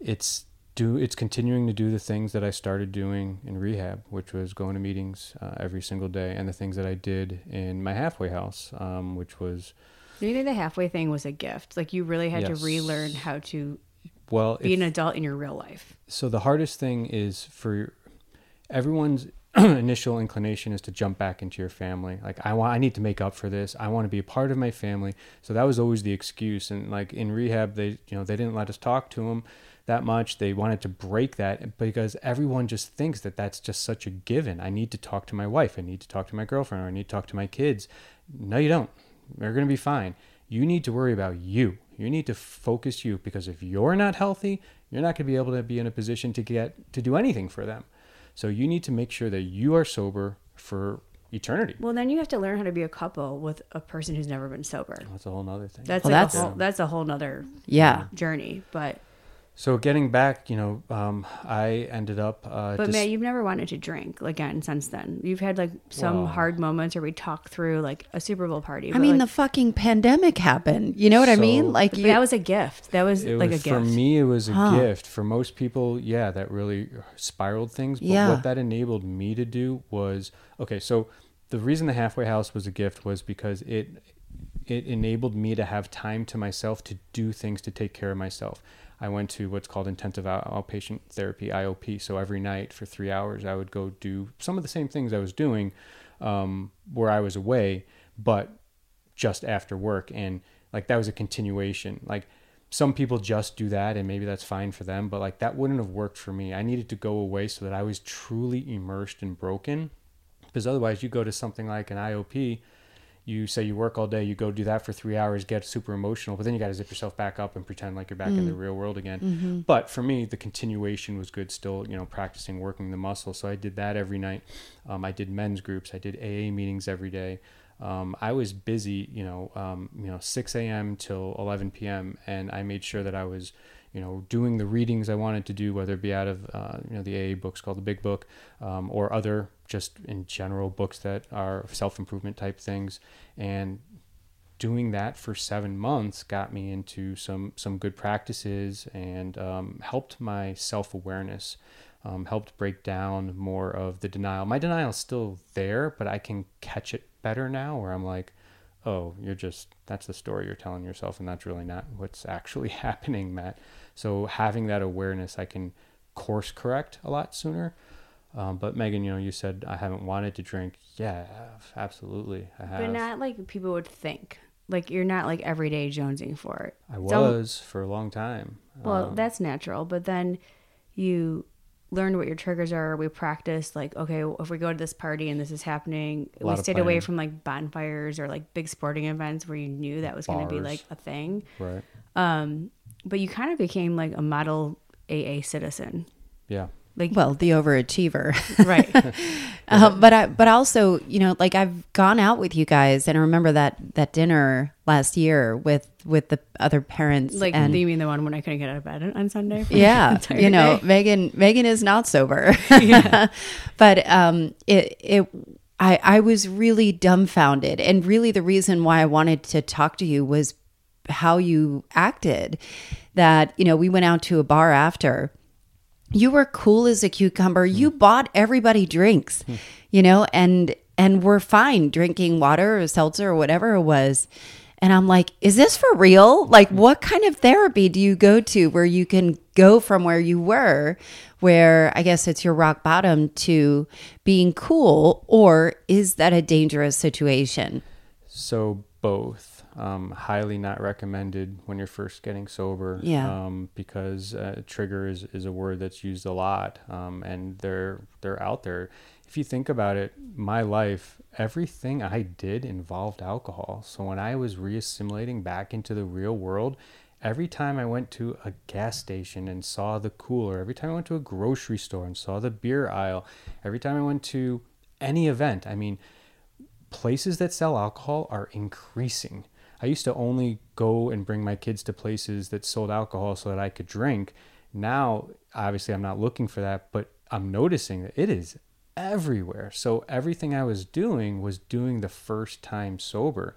it's do it's continuing to do the things that I started doing in rehab, which was going to meetings uh, every single day, and the things that I did in my halfway house, um, which was Do you think the halfway thing was a gift? Like you really had Yes. to relearn how to well, be if- an adult in your real life. so the hardest thing is for everyone's initial inclination is to jump back into your family. Like I want, I need to make up for this. I want to be a part of my family. So that was always the excuse. And like in rehab, they, you know, they didn't let us talk to them that much. They wanted to break that because everyone just thinks that that's just such a given. I need to talk to my wife. I need to talk to my girlfriend. Or I need to talk to my kids. No, you don't. They're going to be fine. You need to worry about you. You need to focus you because if you're not healthy, you're not going to be able to be in a position to get to do anything for them. So you need to make sure that you are sober for eternity. Well, then you have to learn how to be a couple with a person who's never been sober. That's a whole nother thing. That's Well, like that's- a whole, that's a whole nother Yeah. journey. But So getting back, you know, um, I ended up. Uh, but just- Matt, you've never wanted to drink again since then. You've had like some Well- hard moments where we talk through like a Super Bowl party. I mean, like, the fucking pandemic happened. You know what I mean? Like you, that was a gift. That was it like was, a gift. for me it was a Huh. gift for most people yeah that really spiraled things but Yeah. what that enabled me to do was okay so the reason the halfway house was a gift was because it it enabled me to have time to myself to do things to take care of myself i went to what's called intensive outpatient therapy iop so every night for three hours i would go do some of the same things i was doing um, where i was away but just after work. And like that was a continuation. Like some people just do that and maybe that's fine for them but like that wouldn't have worked for me. I needed to go away so that i was truly immersed and broken because otherwise you go to something like an iop you say you work all day you go do that for three hours get super emotional but then you got to zip yourself back up and pretend like you're back in the real world again. But for me the continuation was good still you know practicing working the muscle. So i did that every night. Um, i did men's groups. I did aa meetings every day. Um, I was busy, you know, um, you know, 6 a.m. till 11 p.m. and I made sure that I was, you know, doing the readings I wanted to do, whether it be out of, uh, you know, the AA books called the Big Book, um, or other just in general books that are self-improvement type things, and doing that for seven months got me into some some good practices and um, helped my self-awareness um, helped break down more of the denial. My denial is still there but i can catch it better now where i'm like oh you're just that's the story you're telling yourself and that's really not what's actually happening matt so having that awareness i can course correct a lot sooner um, but meghan you know you said i haven't wanted to drink yeah absolutely i have but not like people would think. Like you're not like everyday jonesing for it. I was for a long time. Well, Um, that's natural, but then you learned what your triggers are. We practiced like, okay, if we go to this party and this is happening, we stayed away from like bonfires or like big sporting events where you knew that was going to be like a thing. right. Um, but you kind of became like a model AA citizen. Yeah. Like, well, the overachiever. right. um, but I, but also, you know, like I've gone out with you guys, and I remember that that dinner last year with with the other parents, Like, and you mean the one when I couldn't get out of bed on Sunday? yeah you know day? meghan meghan is not sober but um it it i i was really dumbfounded and really the reason why i wanted to talk to you was how you acted that you know we went out to a bar after you were cool as a cucumber. You hmm. bought everybody drinks hmm. you know and and we're fine drinking water or seltzer or whatever it was. And i'm like is this for real? Like hmm. what kind of therapy do you go to where you can go from where you were where i guess it's your rock bottom to being cool? Or is that a dangerous situation? So both. Um, highly not recommended when you're first getting sober. Yeah. Um, because uh, trigger is, is a word that's used a lot. Um, and they're they're out there. If you think about it, my life, everything I did involved alcohol. So when I was reassimilating back into the real world, every time I went to a gas station and saw the cooler, every time I went to a grocery store and saw the beer aisle, every time I went to any event, I mean, places that sell alcohol are increasing. I used to only go and bring my kids to places that sold alcohol so that I could drink. Now, obviously, I'm not looking for that, but I'm noticing that it is everywhere. So everything I was doing was doing the first time sober.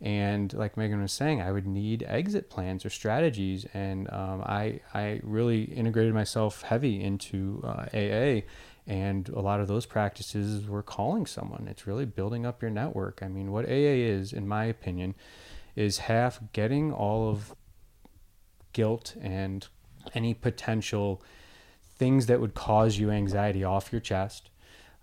And like Meghan was saying, I would need exit plans or strategies. And um, I, I really integrated myself heavy into uh, AA. And a lot of those practices were calling someone. It's really building up your network. I mean, what AA is, in my opinion, is half getting all of guilt and any potential things that would cause you anxiety off your chest.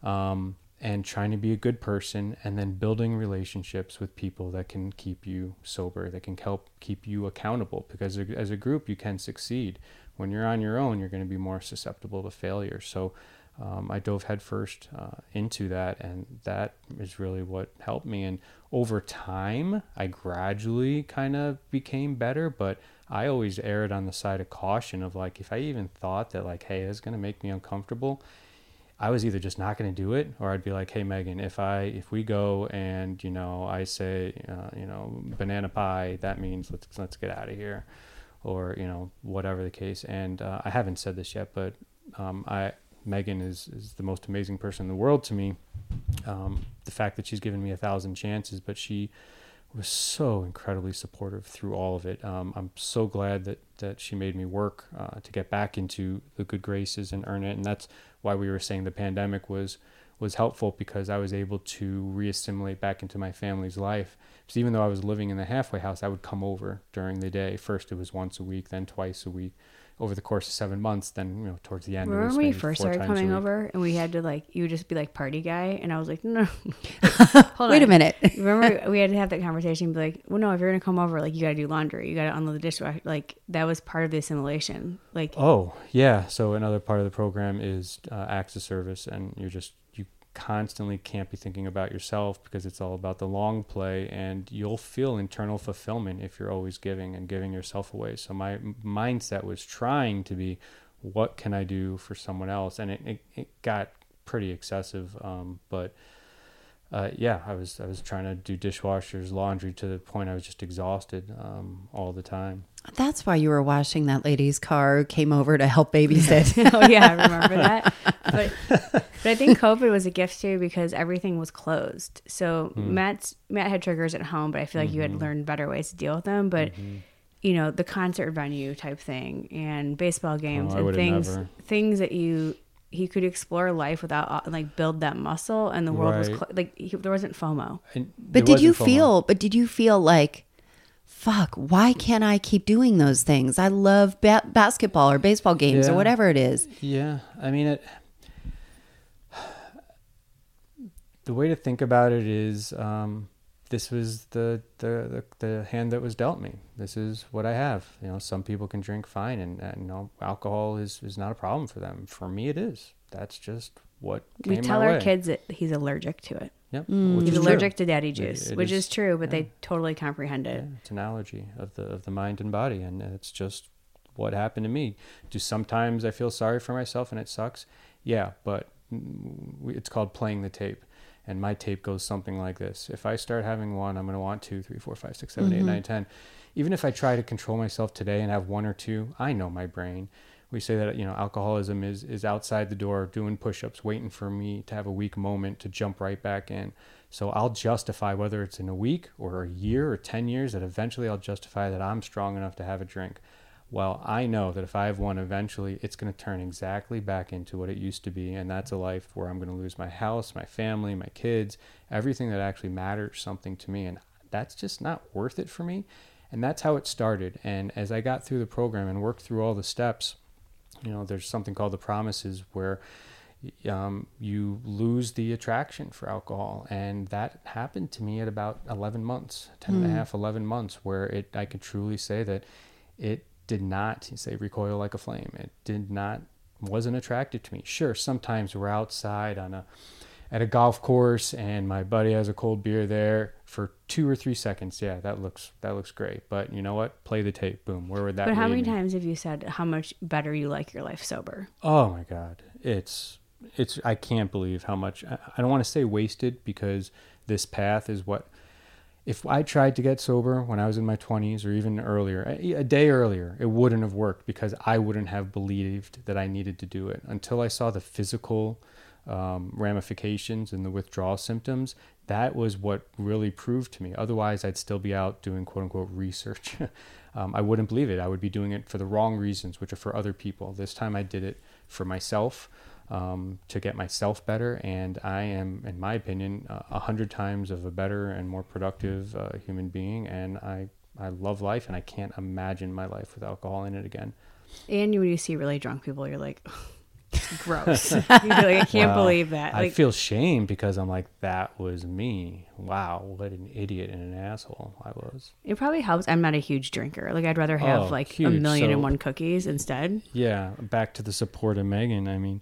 um, and trying to be a good person and then building relationships with people that can keep you sober that can help keep you accountable because as a group you can succeed when you're on your own you're going to be more susceptible to failure so um, I dove headfirst uh, into that, and that is really what helped me. And over time, I gradually kind of became better, but I always erred on the side of caution of like, if I even thought that, like, hey, it's going to make me uncomfortable, I was either just not going to do it, or I'd be like, hey, Meghan, if I if we go and you know I say uh, you know banana pie, that means let's let's get out of here, or you know whatever the case. And uh, I haven't said this yet, but um, I Meghan is is the most amazing person in the world to me. Um, the fact that she's given me a thousand chances, but she was so incredibly supportive through all of it. Um, I'm so glad that that she made me work uh, to get back into the good graces and earn it, and that's why we were saying the pandemic was was helpful because I was able to reassimilate back into my family's life. Even though I was living in the halfway house, I would come over during the day. First, it was once a week, then twice a week over the course of seven months. Then you know towards the end. Remember when we first started coming over and we had to like you would just be like party guy and I was like no. Hold Wait on. a minute. Remember we had to have that conversation. Be like, well, no, if you're gonna come over, like you got to do laundry, you got to unload the dishwasher. Like that was part of the assimilation. Like oh yeah, so another part of the program is uh, acts of service, and you're just constantly can't be thinking about yourself because it's all about the long play and you'll feel internal fulfillment if you're always giving and giving yourself away. So my mindset was trying to be what can i do for someone else? And it, it, it got pretty excessive um, but uh, yeah, I was I was trying to do dishwashers, laundry to the point I was just exhausted um, all the time. That's why you were washing that lady's car. Came over to help babysit. oh yeah, I remember that. But but I think COVID was a gift too because everything was closed. So mm. Matt's Matt had triggers at home, but I feel like mm-hmm. you had mm-hmm. learned better ways to deal with them. But mm-hmm. you know the concert venue type thing and baseball games oh, and things never. things that you he could explore life without uh, like build that muscle and the world right. was cl- like he, there wasn't FOMO. And but did you FOMO. feel but did you feel like fuck why can't I keep doing those things? I love ba- basketball or baseball games yeah. or whatever it is. Yeah. I mean it the way to think about it is um, this was the, the, the the hand that was dealt me. This is what I have. You know, some people can drink fine, and, and you know, alcohol is is not a problem for them. For me, it is. That's just what we tell our way. kids that he's allergic to it. Yep, mm. he's allergic true. to daddy juice, it, it which is, is, true, but yeah. they totally comprehend it. Yeah, it's an allergy of the of the mind and body, and it's just what happened to me. Do sometimes I feel sorry for myself and it sucks? Yeah, but it's called playing the tape and my tape goes something like this. If I start having one, I'm going to want two, three, four, five, six, seven, mm-hmm. eight, nine, ten. Even if I try to control myself today and have one or two, I know my brain. We say that you know alcoholism is is outside the door doing push-ups, waiting for me to have a weak moment to jump right back in. So I'll justify whether it's in a week or a year or ten years that eventually I'll justify that I'm strong enough to have a drink well, I know that if I have one eventually, it's going to turn exactly back into what it used to be. And that's a life where I'm going to lose my house, my family, my kids, everything that actually matters something to me. And that's just not worth it for me. And that's how it started. And as I got through the program and worked through all the steps, you know, there's something called the promises where um, you lose the attraction for alcohol. And that happened to me at about 11 months, 10 mm. and a hmm. half, 11 months, where it, I could truly say that it did not say recoil like a flame. It did not wasn't attractive to me. Sure, sometimes we're outside on a at a golf course and my buddy has a cold beer there for two or three seconds. Yeah, that looks that looks great. But you know what? Play the tape. Boom. Where would that? But how many me? times have you said how much better you like your life sober? Oh my God, it's it's I can't believe how much I don't want to say wasted because this path is what if I tried to get sober when I was in my 20s or even earlier, a, day earlier, it wouldn't have worked because I wouldn't have believed that I needed to do it until I saw the physical um, ramifications and the withdrawal symptoms. That was what really proved to me. Otherwise, I'd still be out doing quote unquote research. um, I wouldn't believe it. I would be doing it for the wrong reasons, which are for other people. This time I did it for myself um, to get myself better. And I am, in my opinion, a hundred times of a better and more productive uh, human being. And I, I love life, and I can't imagine my life with alcohol in it again. And when you see really drunk people, you're like, gross. Like, I can't Wow. believe that. I feel shame because I'm like, that was me. Wow, what an idiot and an asshole I was. it probably helps. I'm not a huge drinker. Like, I'd rather have Oh, like a huge. million and one cookies instead. Yeah, back to the support of Meghan. I mean,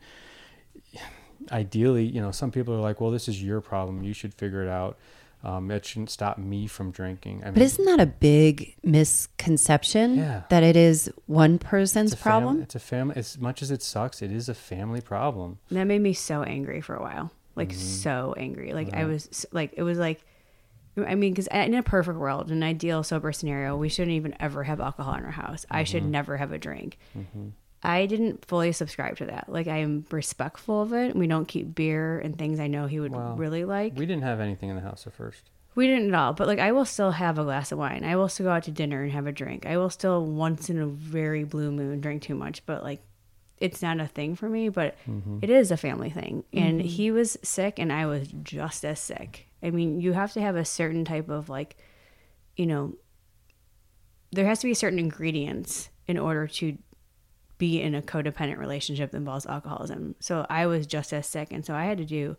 ideally, you know, some people are like, well, this is your problem. You should figure it out. Um, it shouldn't stop me from drinking. I mean, But isn't that a big misconception Yeah. that it is one person's it's a fam- problem? it's a family. As much as it sucks, it is a family problem. And that made me so angry for a while. Like, Mm-hmm. so angry. Like, I was like, it was like, I mean, because in a perfect world, an ideal sober scenario, we shouldn't even ever have alcohol in our house. I Mm-hmm. should never have a drink. I didn't fully subscribe to that. Like, I am respectful of it. We don't keep beer and things I know he would Well, really like. We didn't have anything in the house at first. We didn't at all, but like I will still have a glass of wine. I will still go out to dinner and have a drink. I will still once in a very blue moon drink too much, but like it's not a thing for me, but mm-hmm. it is a family thing. And mm-hmm. he was sick and I was just as sick. I mean, you have to have a certain type of like, you know, there has to be certain ingredients in order to be in a codependent relationship that involves alcoholism. So I was just as sick and so I had to do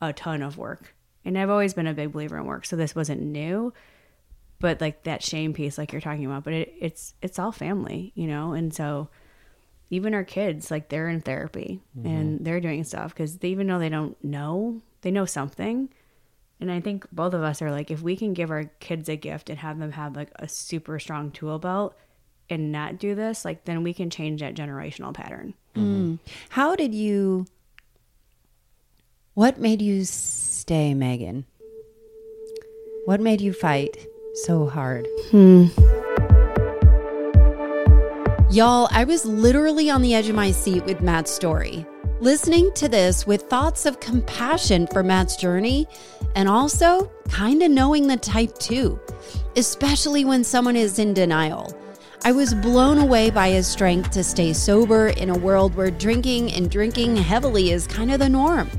a ton of work. And I've always been a big believer in work, so this wasn't new. But like that shame piece, like you're talking about, but it, it's it's all family, you know. And so even our kids, like they're in therapy mm-hmm. and they're doing stuff because they even though they don't know, they know something. And I think both of us are like, if we can give our kids a gift and have them have like a super strong tool belt and not do this, like then we can change that generational pattern. Mm-hmm. How did you? What made you stay, Meghan? What made you fight so hard? Hmm. Y'all, I was literally on the edge of my seat with Matt's story. Listening to this with thoughts of compassion for Matt's journey and also kind of knowing the type too, especially when someone is in denial. I was blown away by his strength to stay sober in a world where drinking and drinking heavily is kind of the norm.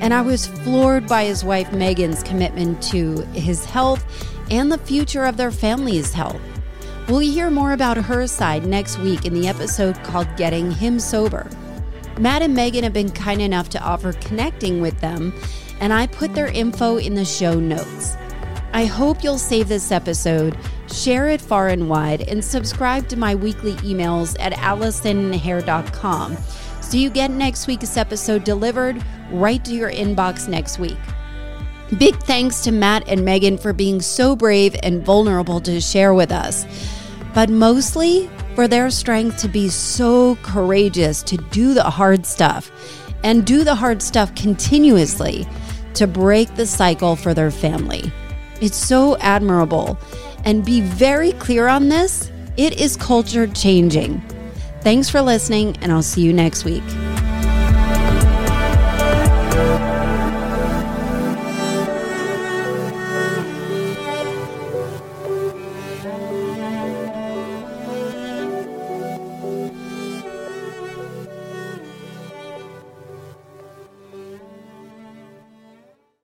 And I was floored by his wife Meghan's commitment to his health and the future of their family's health. We'll hear more about her side next week in the episode called Getting Him Sober. Matt and Meghan have been kind enough to offer connecting with them, and I put their info in the show notes. I hope you'll save this episode, share it far and wide, and subscribe to my weekly emails at allisonhare.com so you get next week's episode delivered right to your inbox next week. Big thanks to Matt and Meghan for being so brave and vulnerable to share with us, but mostly for their strength to be so courageous to do the hard stuff and do the hard stuff continuously to break the cycle for their family. It's so admirable. And be very clear on this it is culture changing. Thanks for listening, and I'll see you next week.